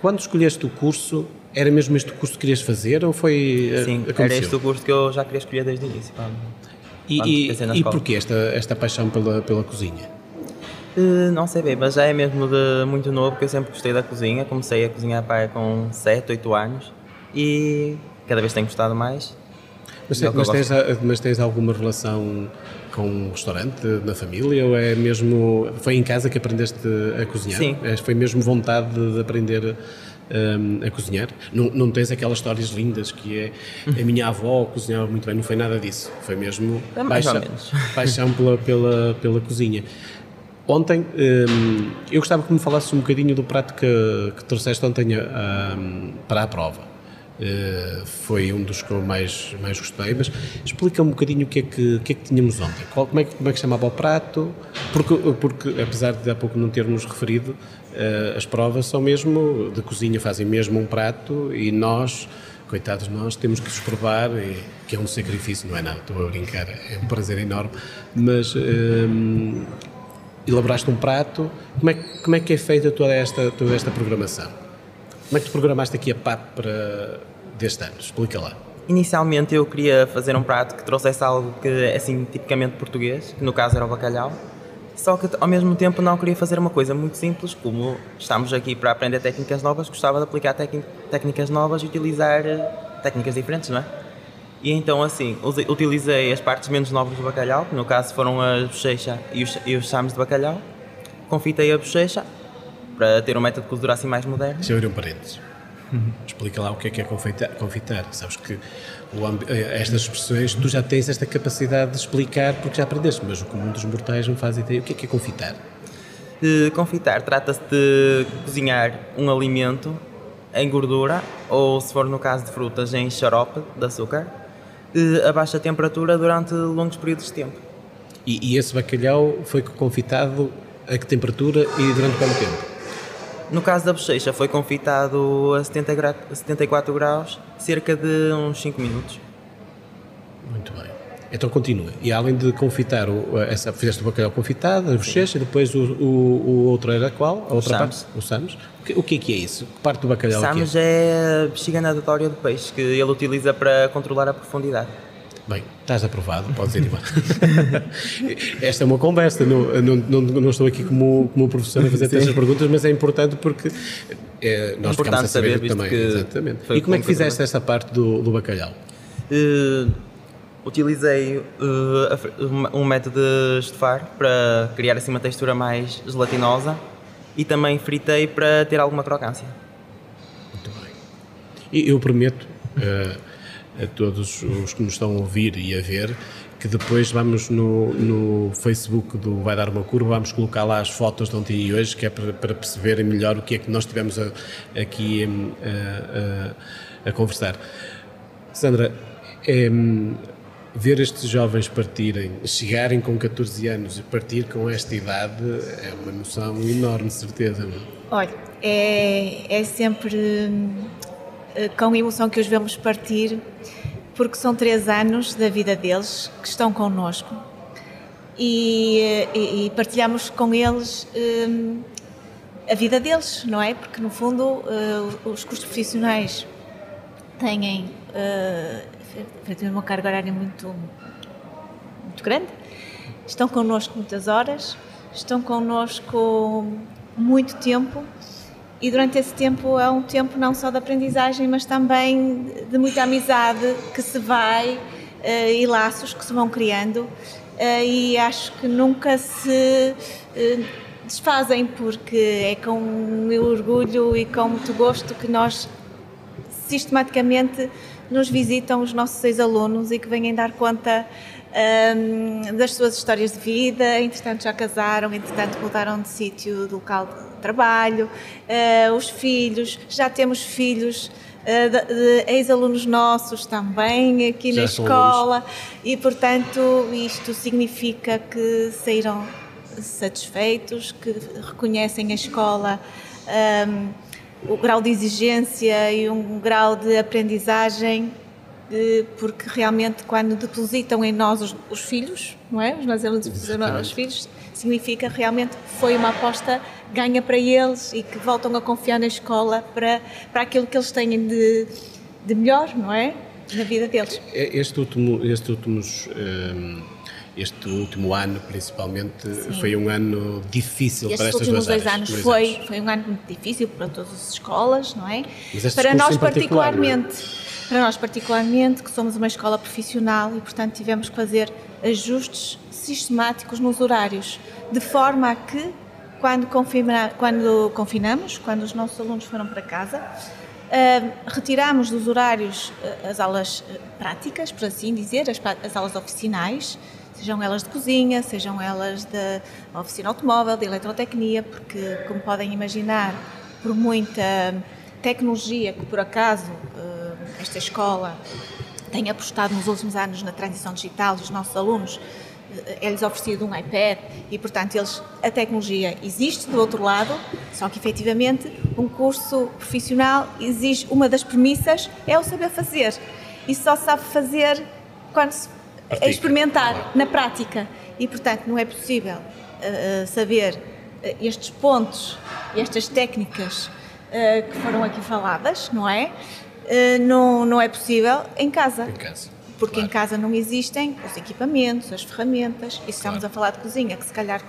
Quando escolheste o curso, era mesmo este o curso que querias fazer ou foi. Eh, Sim, aconteceu? era este o curso que eu já queria escolher desde o início. E e, e porquê esta, esta paixão pela, pela cozinha? Uh, não sei bem, mas já é mesmo de muito novo que eu sempre gostei da cozinha. Comecei a cozinhar com 7, 8 anos e cada vez tenho gostado mais. Mas, é mas, tens, mas tens alguma relação com um restaurante na família ou é mesmo foi em casa que aprendeste a cozinhar? Sim. É, foi mesmo vontade de aprender um, a cozinhar? Não, não tens aquelas histórias lindas que é a minha avó cozinhava muito bem, não foi nada disso. Foi mesmo é paixão, paixão pela, pela, pela cozinha. Ontem, um, eu gostava que me falasses um bocadinho do prato que, que trouxeste ontem um, para a prova. Uh, foi um dos que eu mais, mais gostei, mas explica um bocadinho o que é que, o que, é que tínhamos ontem. Qual, como, é que, como é que chamava o prato? Porque, porque apesar de há pouco não termos referido, uh, as provas são mesmo de cozinha, fazem mesmo um prato e nós, coitados nós, temos que os provar, e, que é um sacrifício, não é nada, estou a brincar, é um prazer enorme, mas. Um, eh, elaboraste um prato, como é, como é que é feita toda esta, toda esta programação? Como é que tu programaste aqui a PAP para deste ano? Explica lá. Inicialmente eu queria fazer um prato que trouxesse algo que é assim tipicamente português, que no caso era o bacalhau. Só que ao mesmo tempo não queria fazer uma coisa muito simples, como estamos aqui para aprender técnicas novas, gostava de aplicar técnicas novas e utilizar eh, técnicas diferentes, não é? E então assim, utilizei as partes menos nobres do bacalhau, que no caso foram a bochecha e os, e os chames de bacalhau. Confitei a bochecha, para ter um método de cozedura assim mais moderno. Deixa eu abrir um parênteses. Uhum. Explica lá o que é que é confitar. confitar. Sabes que eh, estas expressões tu já tens esta capacidade de explicar porque já aprendeste, mas o comum dos mortais não faz ideia. O que é que é confitar? Uh, confitar trata-se de cozinhar um alimento em gordura ou, se for no caso de frutas, em xarope de açúcar uh, a baixa temperatura durante longos períodos de tempo. E, e esse bacalhau foi confitado a que temperatura e durante quanto tempo? No caso da bochecha, foi confitado a 70 gra 74 graus, cerca de uns 5 minutos. Muito bem. Então continua. E além de confitar, o, essa, fizeste o bacalhau confitado, a bochecha, depois o, o, o, outro era qual? A outra o parte? O Sams. O que, o que é que é isso? Que parte do bacalhau Sams é? é a bexiga nadatória do peixe, que ele utiliza para controlar a profundidade. Bem, estás aprovado, podes ir embora. Esta é uma conversa, não, não, não, não estou aqui como, como professor a fazer essas perguntas, mas é importante porque é, nós Importante ficamos a saber, saber, também. Exatamente. E como é que fizeste essa parte do, do bacalhau? Uh, utilizei uh, um método de estufar para criar assim uma textura mais gelatinosa e também fritei para ter alguma crocância. Muito bem. E eu prometo eh, a todos os que nos estão a ouvir e a ver que depois vamos no, no Facebook do Vai Dar Uma Curva, vamos colocar lá as fotos de ontem e hoje, que é para, para perceberem melhor o que é que nós tivemos a- aqui hum, a, a- a conversar. Sandra, hum, ver estes jovens partirem, chegarem com 14 anos e partir com esta idade é uma noção enorme, certeza. não é? Olha, é, é sempre hum, com emoção que os vemos partir, porque são três anos da vida deles que estão connosco e, eh, e- e partilhamos com eles hum, a vida deles, não é? Porque no fundo eh, os cursos profissionais têm eh, efetivamente uma carga horária muito, muito grande, estão connosco muitas horas, estão connosco muito tempo e durante esse tempo é um tempo não só de aprendizagem, mas também de muita amizade que se vai eh, e laços que se vão criando eh, e acho que nunca se eh, desfazem porque é com meu orgulho e com muito gosto que nós sistematicamente nos visitam os nossos ex-alunos e que vêm dar conta hum, das suas histórias de vida, entretanto já casaram, entretanto mudaram de sítio, de local trabalho, eh, os filhos, já temos filhos eh, ex-alunos nossos também aqui Já na escola e portanto isto significa que saíram satisfeitos, que reconhecem a escola hum, o grau de exigência e um grau de aprendizagem, eh, porque realmente quando depositam em nós os, os filhos, não é? Os nós os filhos, significa realmente que foi uma aposta ganha para eles e que voltam a confiar na escola para, para aquilo que eles têm de, de melhor, não é? Na vida deles. É, Este último, este últimos, hum, este último ano, principalmente, foi um ano difícil para Estes estas últimos duas dois áreas. anos dois foi, anos. foi um ano muito difícil para todas as escolas, não é? Estes Para nós em particular, não é? particularmente, para nós particularmente, que somos uma escola profissional e portanto tivemos que fazer ajustes sistemáticos nos horários, de forma a que quando, confina- quando confinamos, quando os nossos alunos foram para casa, ah, retiramos dos horários ah, as aulas ah, práticas, por assim dizer, as, as aulas oficinais, sejam elas de cozinha, sejam elas da oficina automóvel, de eletrotecnia, porque, como podem imaginar, por muita tecnologia que, por acaso, esta escola tem apostado nos últimos anos na transição digital dos nossos alunos, eh, é-lhes oferecido um iPad e, portanto, eles, a tecnologia existe do outro lado, só que efetivamente um curso profissional exige, uma das premissas é o saber fazer. E só se sabe fazer quando se experimentar na prática. E, portanto, não é possível eh, saber eh, estes pontos e estas técnicas eh, que foram aqui faladas, não é? Eh, não, não é possível em casa. Em casa. Porque Claro. em casa não existem os equipamentos, as ferramentas, e se estamos a falar de cozinha, que se calhar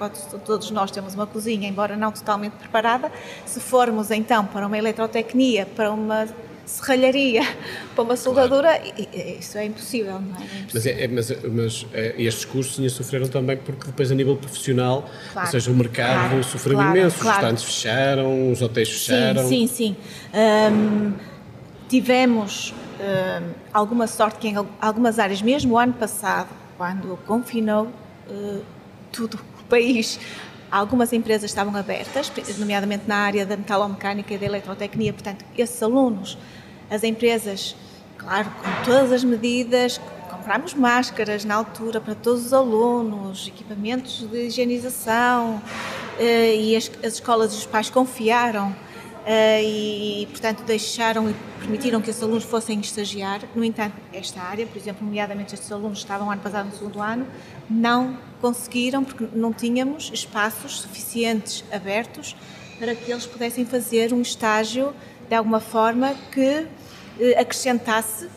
todos nós temos uma cozinha, embora não totalmente preparada, se formos então para uma eletrotecnia, para uma serralharia, para uma soldadura, i- isso é impossível, não é? É Mas, impossível. é, é- mas, mas, é, estes cursos sofreram também porque depois a nível profissional, Claro, ou seja, o mercado claro, sofreu claro, imenso, os claro. restaurantes fecharam, os hotéis fecharam. Sim, sim, sim. Tivemos hum, alguma sorte que em al- algumas áreas, mesmo o ano passado, quando confinou uh, tudo o país, algumas empresas estavam abertas, nomeadamente na área da metalomecânica e da eletrotecnia, portanto, esses alunos, as empresas, claro, com todas as medidas, comprámos máscaras na altura para todos os alunos, equipamentos de higienização, eh, e as, as escolas e os pais confiaram e, portanto, deixaram e permitiram que esses alunos fossem estagiar. No entanto, esta área, por exemplo, nomeadamente estes alunos que estavam ano passado no segundo ano, não conseguiram porque não tínhamos espaços suficientes abertos para que eles pudessem fazer um estágio de alguma forma que eh, acrescentasse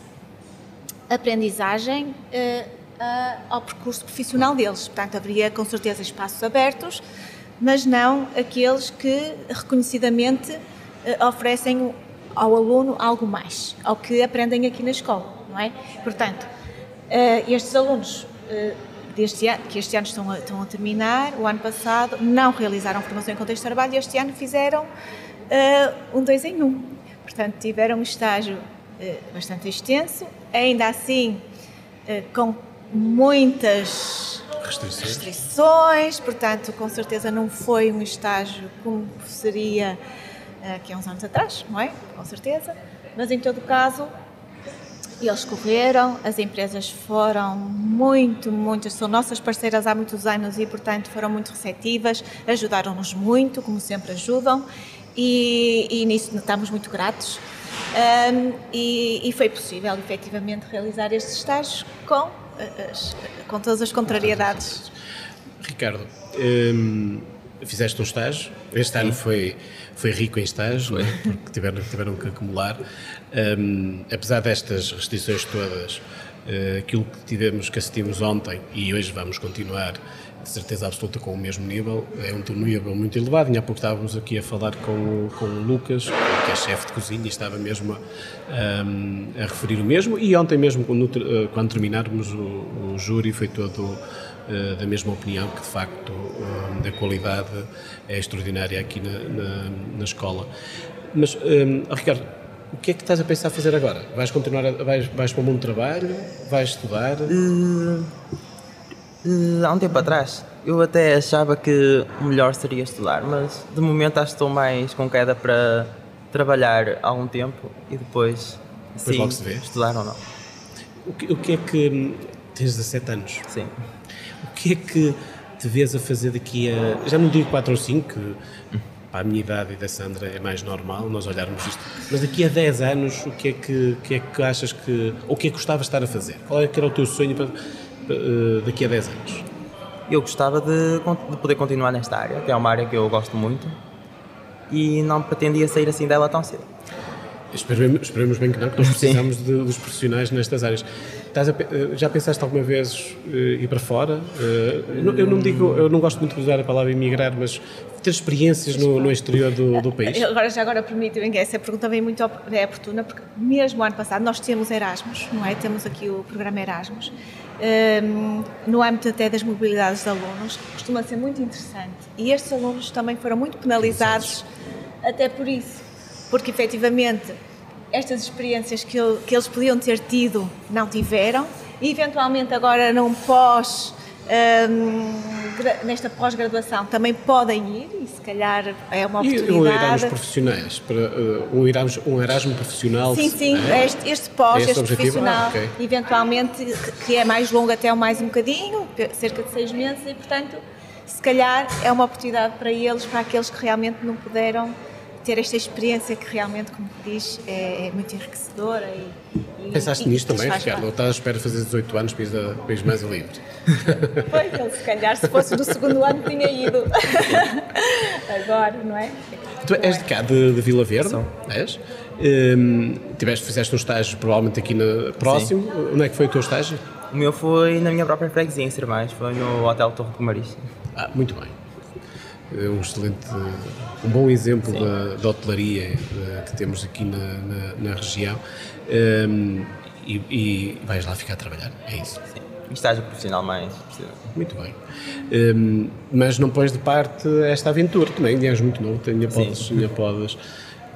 aprendizagem uh, ao percurso profissional deles. Portanto, haveria com certeza espaços abertos, mas não aqueles que reconhecidamente oferecem ao aluno algo mais, ao que aprendem aqui na escola, não é? Portanto, estes alunos deste ano, que este ano estão a, estão a terminar, o ano passado não realizaram formação em contexto de trabalho e este ano fizeram um dois em um. Portanto, tiveram um estágio bastante extenso, ainda assim com muitas restrições. restrições, portanto, com certeza não foi um estágio como seria aqui há uns anos atrás, não é? Com certeza. Mas em todo caso, eles correram, as empresas foram muito, muitas, são nossas parceiras há muitos anos e, portanto, foram muito receptivas, ajudaram-nos muito, como sempre ajudam, e, e nisso estamos muito gratos. Um, e, e, foi possível, efetivamente, realizar estes estágios com as, com todas as contrariedades. Ricardo, hum, fizeste um estágio, este ano foi, foi rico em estágio, é? porque tiveram, tiveram que acumular. Hum, apesar destas restrições todas, uh, aquilo que tivemos, que assistimos ontem e hoje vamos continuar, de certeza absoluta com o mesmo nível, é um nível muito elevado. E há pouco estávamos aqui a falar com, com o Lucas, que é chefe de cozinha, e estava mesmo a, um, a referir o mesmo. E ontem mesmo, quando, eh, quando terminarmos, o, o júri foi todo da mesma opinião, que de facto um, a qualidade é extraordinária aqui na, na, na escola. Mas, um, Ricardo, o que é que estás a pensar fazer agora? Vais continuar, a, vais, vais para o mundo do trabalho? Vais estudar? Uh Uh, há um tempo atrás, eu até achava que o melhor seria estudar, mas de momento acho que estou mais com queda para trabalhar há um tempo e depois, depois logo se vê. estudar ou não. O que, o que é que. Tens 17 anos? Sim. O que é que te vês a fazer daqui a. Já não digo 4 ou 5, que para a minha idade e da Sandra é mais normal nós olharmos isto, mas daqui a 10 anos, o que é que, que, é que achas que. Ou o que é que gostavas de estar a fazer? Qual é que era o teu sonho para eh, daqui a 10 anos? Eu gostava de, de, poder continuar nesta área, que é uma área que eu gosto muito e não pretendia sair assim dela tão cedo. Esperemos, esperemos bem que não, que nós precisamos de, dos profissionais nestas áreas. A, eh, já pensaste alguma vez uh, ir para fora? Uh, eu não digo, eu não gosto muito de usar a palavra emigrar, mas ter experiências no, no exterior do, do, país? Agora, já agora permitem que essa pergunta vem muito é oportuna, porque mesmo ano passado nós temos Erasmus, não é? Temos aqui o programa Erasmus um, no âmbito até das mobilidades de alunos, costuma ser muito interessante. E estes alunos também foram muito penalizados até por isso, porque efetivamente estas experiências que, que eles podiam ter tido não tiveram, e eventualmente agora num pós um, nesta pós-graduação também podem ir e se calhar é uma oportunidade. E um Erasmus profissionais, para, uh, um, Erasmus, um Erasmus profissional? Sim, sim, é? este, este pós, é este profissional, ah, okay. eventualmente, que é mais longo até mais um bocadinho, cerca de seis meses, e portanto, se calhar é uma oportunidade para eles, para aqueles que realmente não puderam ter esta experiência que realmente, como diz, é, é muito enriquecedora. E, e Pensaste e, nisto também, Ricardo? Ou estás à espera de fazer 18 anos para ir, mais livre? Foi, então, se calhar, se fosse do segundo ano, tinha ido. Agora, não é? Tu és de cá, de, de Vila Verde? São. És? Um, tiveste, fizeste um estágio provavelmente aqui no, próximo. Sim. Onde é que foi o teu estágio? O meu foi na minha própria freguesia, em Sermais. Foi no Hotel Torre de Comaris. Ah, muito bem é um excelente, um bom exemplo da, da, hotelaria eh, que temos aqui na, na, na região. Um, ehm, e, e, vais lá ficar a trabalhar, é isso? Sim. Estágio profissional mais Muito bem. Um, ehm, mas não pões de parte esta aventura também, és muito novo, ainda podes. Ainda podes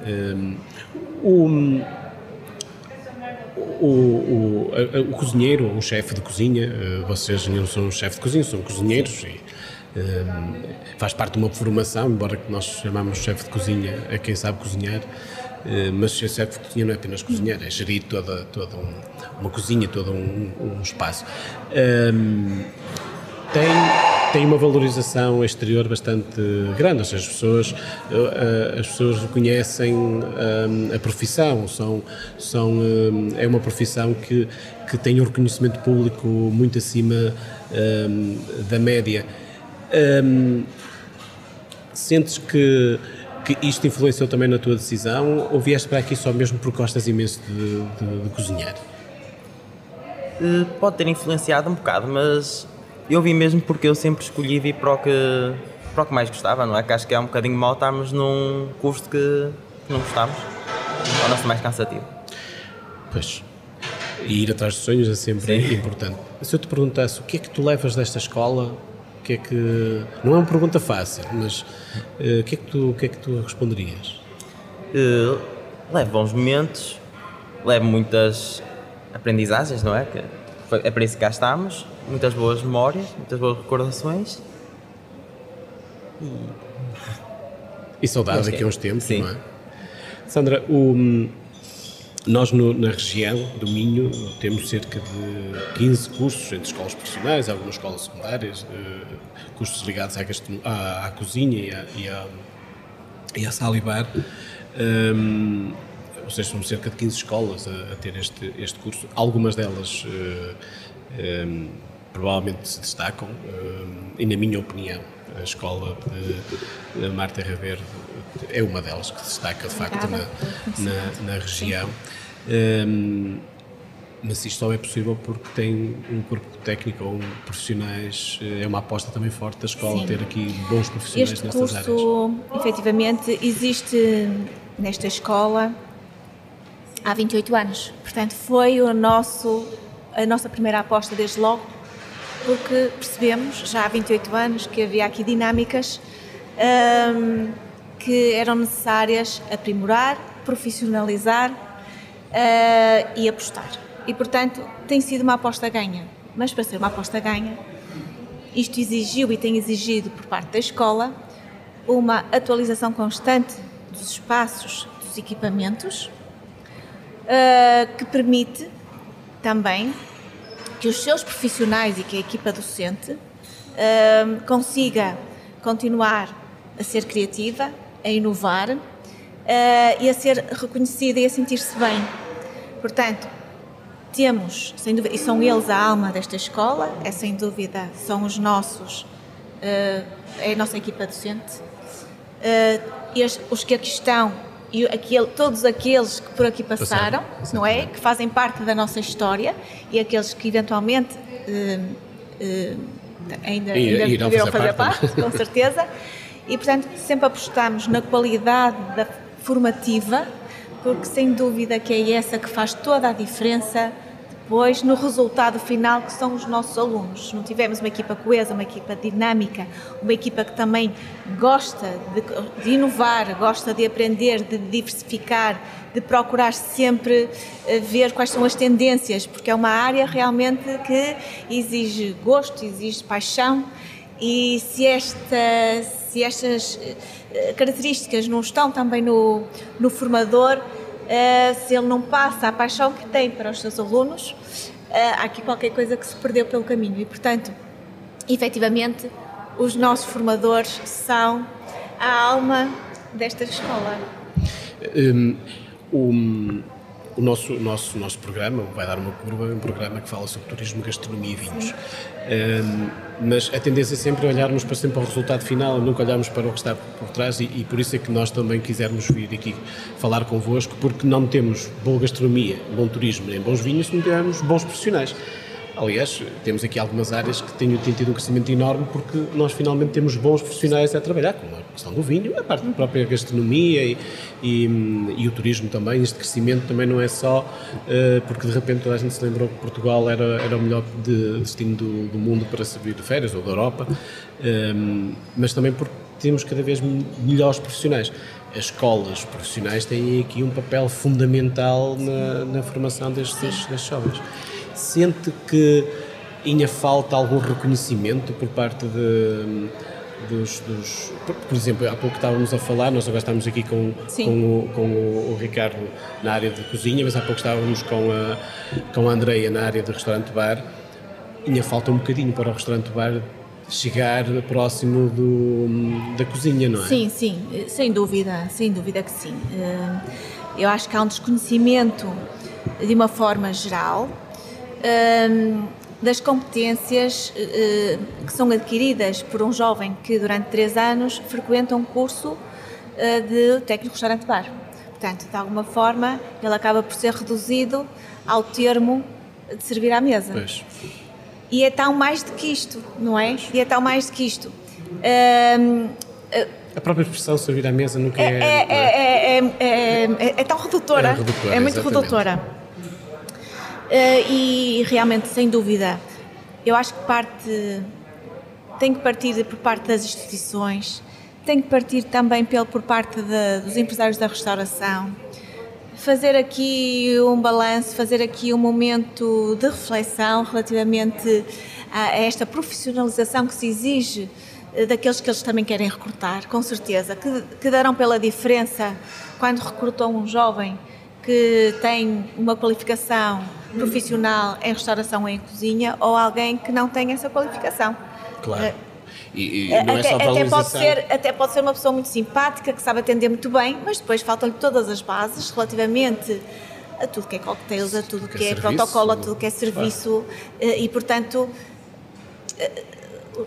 um, ehm, o, o, o, o cozinheiro, o chefe de cozinha, eh, vocês não são chefe de cozinha, são cozinheiros Sim. E faz parte de uma formação, embora nós chamamos chefe de cozinha a quem sabe cozinhar, eh, mas ser chefe de cozinha não é apenas cozinhar, é gerir toda, toda um, uma cozinha, todo um, um espaço. Um, tem, tem uma valorização exterior bastante grande, as pessoas, eh, as pessoas conhecem a profissão, são, são, é uma profissão que, que tem um reconhecimento público muito acima da média. Sentes que, que isto influenciou também na tua decisão ou vieste para aqui só mesmo porque gostas imenso de, de, de cozinhar? Uh, pode ter influenciado um bocado, mas eu vi mesmo porque eu sempre escolhi vir para o que, para o que mais gostava, não é? Que acho que é um bocadinho mal estarmos num curso que, que não gostamos, é o nosso mais cansativo. Pois. E ir atrás de sonhos é sempre Sim. importante. Se eu te perguntasse o que é que tu levas desta escola, que é que. Não é uma pergunta fácil, mas uh, o, que é que tu, que é que tu responderias? Uh, levo bons momentos, levo muitas aprendizagens, não é? Que é para isso que cá estamos, muitas boas memórias, muitas boas recordações. E, e saudades daqui a uns tempos, Sim. não é? Sandra, o, nós no, na região do Minho temos cerca de 15 cursos entre escolas profissionais, algumas escolas secundárias, uh, cursos ligados à, à, à cozinha e à, e à, e à sala e bar. Um, ou seja, são cerca de 15 escolas a, a ter este, este curso. Algumas delas eh, um, eh, provavelmente se destacam, uh, e na minha opinião, a escola de, de Mar Terra Verde é uma delas que se destaca de facto na, na, na região. Um, mas isto só é possível porque tem um corpo técnico ou profissionais, é uma aposta também forte da escola Sim. ter aqui bons profissionais este nestas curso, áreas. efetivamente, existe nesta escola há 28 anos. Portanto, foi o nosso, a nossa primeira aposta desde logo, porque percebemos já há 28 anos que havia aqui dinâmicas um, que eram necessárias aprimorar, profissionalizar uh, e apostar. E, portanto, tem sido uma aposta ganha. Mas para ser uma aposta ganha, isto exigiu e tem exigido por parte da escola uma atualização constante dos espaços, dos equipamentos, uh, que permite também que os seus profissionais e que a equipa docente uh, consiga continuar a ser criativa, a inovar uh, e a ser reconhecida e a sentir-se bem. Portanto, temos, sem dúvida, e são eles a alma desta escola, é sem dúvida, são os nossos, uh, é a nossa equipa docente. Uh, os que aqui estão e aquele, todos aqueles que por aqui passaram, não é? Que fazem parte da nossa história e aqueles que eventualmente uh, uh, ainda, e, ainda poderão fazer, fazer parte, parte com certeza. E portanto sempre apostamos na qualidade da formativa, porque sem dúvida que é essa que faz toda a diferença depois no resultado final que são os nossos alunos. Não tivermos uma equipa coesa, uma equipa dinâmica, uma equipa que também gosta de, de inovar, gosta de aprender, de diversificar, de procurar sempre eh, ver quais são as tendências, porque é uma área realmente que exige gosto, exige paixão e se, esta, se estas eh, características não estão também no, no formador, se ele não passa a paixão que tem para os seus alunos, uh, há aqui qualquer coisa que se perdeu pelo caminho. E, portanto, efetivamente, os nossos formadores são a alma desta escola. Um, um o nosso, nosso, nosso programa, vai dar uma curva, é um programa que fala sobre turismo, gastronomia e vinhos. Um, mas a tendência é sempre olharmos para sempre para o resultado final, nunca olharmos para o que está por trás e, e, por isso é que nós também quisermos vir aqui falar convosco, porque não temos boa gastronomia, bom turismo nem bons vinhos se não tivermos bons profissionais. Aliás, temos aqui algumas áreas que têm, tido um crescimento enorme porque nós finalmente temos bons profissionais a trabalhar, como a questão do vinho, a parte da própria gastronomia e, e, e, o turismo também. Este crescimento também não é só uh, porque de repente toda a gente se lembrou que Portugal era, era o melhor de, destino do, do mundo para se vir de férias ou da Europa, um, ehm, mas também porque temos cada vez melhores profissionais. As escolas profissionais têm aqui um papel fundamental na, na formação destes, destes jovens sente que ainda falta algum reconhecimento por parte de, dos, dos, por exemplo, há pouco estávamos a falar, nós agora estamos aqui com, com, o, com o, Ricardo na área de cozinha, mas há pouco estávamos com a, com a Andreia na área do restaurante-bar. Ainda falta um bocadinho para o restaurante-bar chegar próximo do, da cozinha, não é? Sim, sim, sem dúvida, sem dúvida que sim. Eh, eu acho que há um desconhecimento de uma forma geral um, das competências uh, que são adquiridas por um jovem que durante três anos frequenta um curso uh, de técnico restaurante bar. Portanto, de alguma forma, ele acaba por ser reduzido ao termo de servir à mesa. Pois. E é tão mais do que isto, não é? E é tão mais do que isto. Ahm, A própria expressão servir à mesa nunca é, é. é, é? é, é, é, é- é tão redutora. É redutora, muito exatamente. redutora. Eh, e realmente, sem dúvida, eu acho que parte tem que partir por parte das instituições, tem que partir também pelo, por parte de- dos empresários da restauração, fazer aqui um balanço, fazer aqui um momento de reflexão relativamente a, a esta profissionalização que se exige eh, daqueles que eles também querem recrutar, com certeza, que, que darão pela diferença quando recrutam um jovem que tem uma qualificação profissional em restauração ou em cozinha ou alguém que não tem essa qualificação. Claro. Eh, E, e não é até, até pode ser, até pode ser uma pessoa muito simpática, que sabe atender muito bem, mas depois faltam-lhe todas as bases relativamente a tudo que é cocktails, a tudo que, Que é é, serviço, protocolo, a tudo que é serviço eh, e, portanto, eh,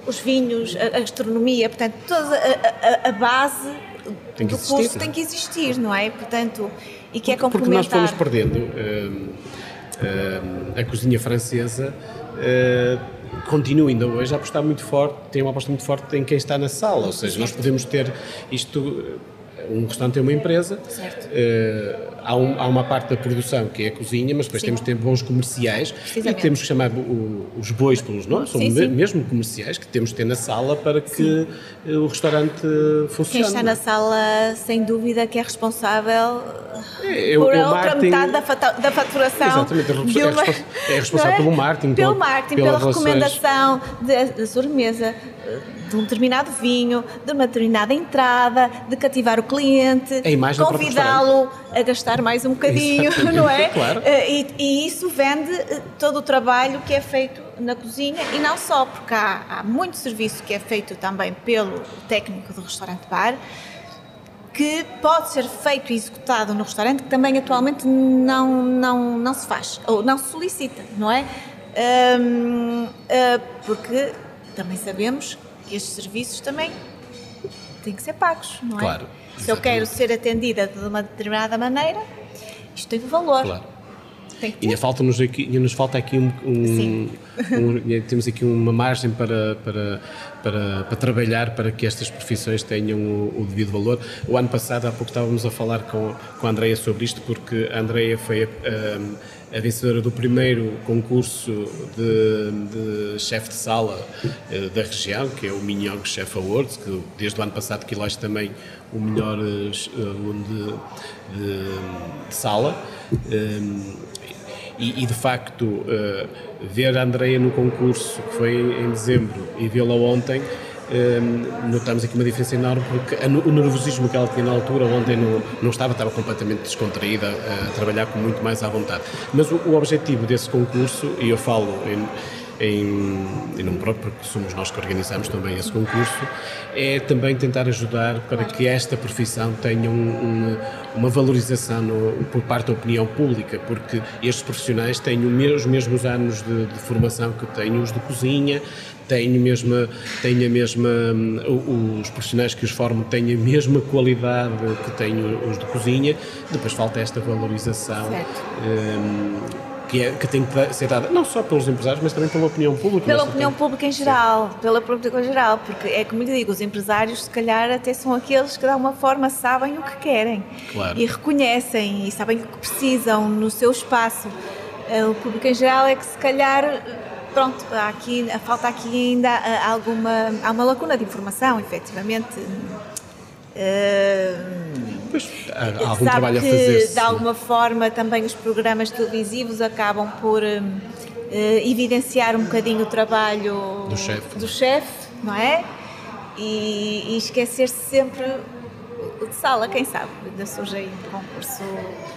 os vinhos, a a gastronomia, portanto, toda a, a- a base Tem do existir, curso tem que existir, não é? Portanto, e que é Porque nós complementar. fomos perdendo hum, hum, a cozinha francesa. hum, continua ainda hoje a apostar muito forte, tem uma aposta muito forte em quem está na sala, ou seja, nós podemos ter isto, um restaurante é uma empresa, Certo. eh, há, um- há uma parte da produção que é a cozinha, mas depois Sim. temos de ter bons comerciais e temos que chamar o- os bois pelos nomes, são Sim, sim. mesmo comerciais que temos de ter na sala para que eh, o restaurante Quem funcione. está na sala, sem dúvida, que é responsável É, é por é a outra metade da, fata- da faturação. Exatamente, é é responsa- é responsável pelo marketing, Pelo pela- marketing, pela relações. recomendação da sobremesa, de um determinado vinho, de uma determinada entrada, de cativar o cliente, próprio convidá-lo a gastar mais um bocadinho, Exatamente, não é? claro. Eh, E, e isso vende eh, todo o trabalho que é feito na cozinha e não só, porque há, há muito serviço que é feito também pelo técnico do restaurante-bar que pode ser feito e executado no restaurante que também atualmente não, não, não se faz ou não se solicita, não é? Hum, ah, porque também sabemos que estes serviços também têm que ser pagos, não é? Claro, Se eu quero ser atendida de uma determinada maneira, isto tem um valor. Claro. Tem que E ter. falta-nos aqui, ainda nos falta aqui um, um- um- temos aqui uma margem para, para, para, para trabalhar para que estas profissões tenham o, o devido valor. O ano passado, há pouco estávamos a falar com, com a Andreia sobre isto, porque a Andreia foi a, a, a vencedora do primeiro concurso de, de chefe de sala eh, da região, que é o Minhong Chef Awards, que desde o ano passado que elege também o melhor eh, aluno de, de, de sala. Um, e, e, de facto uh, ver a Andreia no concurso que foi em, em dezembro e vê-la ontem um, notamos aqui uma diferença enorme porque o nervosismo que ela tinha na altura ontem não, não estava, estava completamente descontraída a trabalhar com muito mais à vontade. Mas o, o objetivo desse concurso e eu falo em, em, em nome próprio, porque somos nós que organizamos também esse concurso, é também tentar ajudar para que esta profissão tenha um, um, uma valorização no, por parte da opinião pública, porque estes profissionais têm os mesmos anos de, de formação que têm os de cozinha, têm, mesma, têm a mesma, os profissionais que os formam têm a mesma qualidade que têm os de cozinha, depois falta esta valorização. Que, é, que tem que ser dada não só pelos empresários, mas também pela opinião pública. Pela opinião pública em geral, Sim. pela pública em geral, porque é como lhe digo, os empresários se calhar até são aqueles que de alguma forma sabem o que querem claro. e reconhecem e sabem o que precisam no seu espaço. O público em geral é que se calhar pronto, há aqui, falta aqui ainda alguma, há uma lacuna de informação, efetivamente. Uh, Pois, há algum trabalho a fazer. De alguma forma, também os programas televisivos acabam por uh, evidenciar um bocadinho o trabalho do chefe, do chefe não é? E, e esquecer-se sempre o de sala, quem sabe? Ainda surge aí um concurso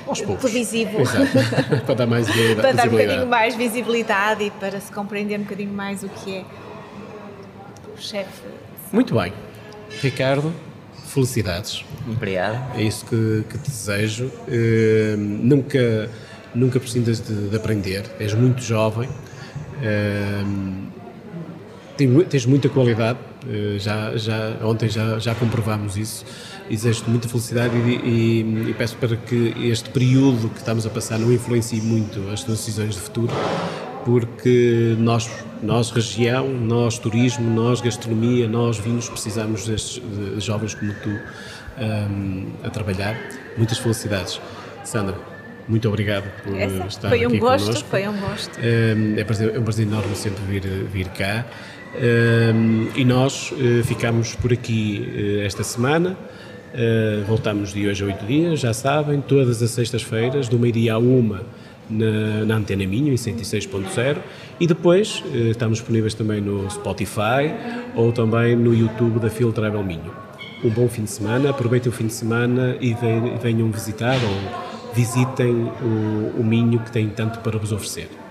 Aos televisivo para dar mais para dar um bocadinho mais visibilidade e para se compreender um bocadinho mais o que é o chefe. Muito bem, Ricardo. Felicidades. Obrigado. É isso que, que te desejo. Uh, nunca, nunca precisas de, de, aprender. És muito jovem. Uh, tens, muita qualidade. Eh, já, já, ontem já, já comprovámos isso. Desejo-te muita felicidade e, e, e, peço para que este período que estamos a passar não influencie muito as tuas decisões de futuro, porque nós, nós região, nós turismo, nós gastronomia, nós vinhos, precisamos destes de jovens como tu um, a trabalhar. Muitas felicidades. Sandra, muito obrigado por Essa, estar foi um aqui gosto, connosco. Foi um gosto, um, é, prazer, é um prazer enorme sempre vir, vir cá. Um, e nós uh, ficamos por aqui uh, esta semana. Uh, voltamos de hoje a oito dias, já sabem, todas as sextas-feiras, do meio-dia a uma, na, na, Antena Minho, em 106.0, e depois estamos disponíveis também no Spotify ou também no YouTube da Fil Travel Minho. Um bom fim de semana, aproveitem o fim de semana e venham visitar ou visitem o, o Minho que tem tanto para vos oferecer.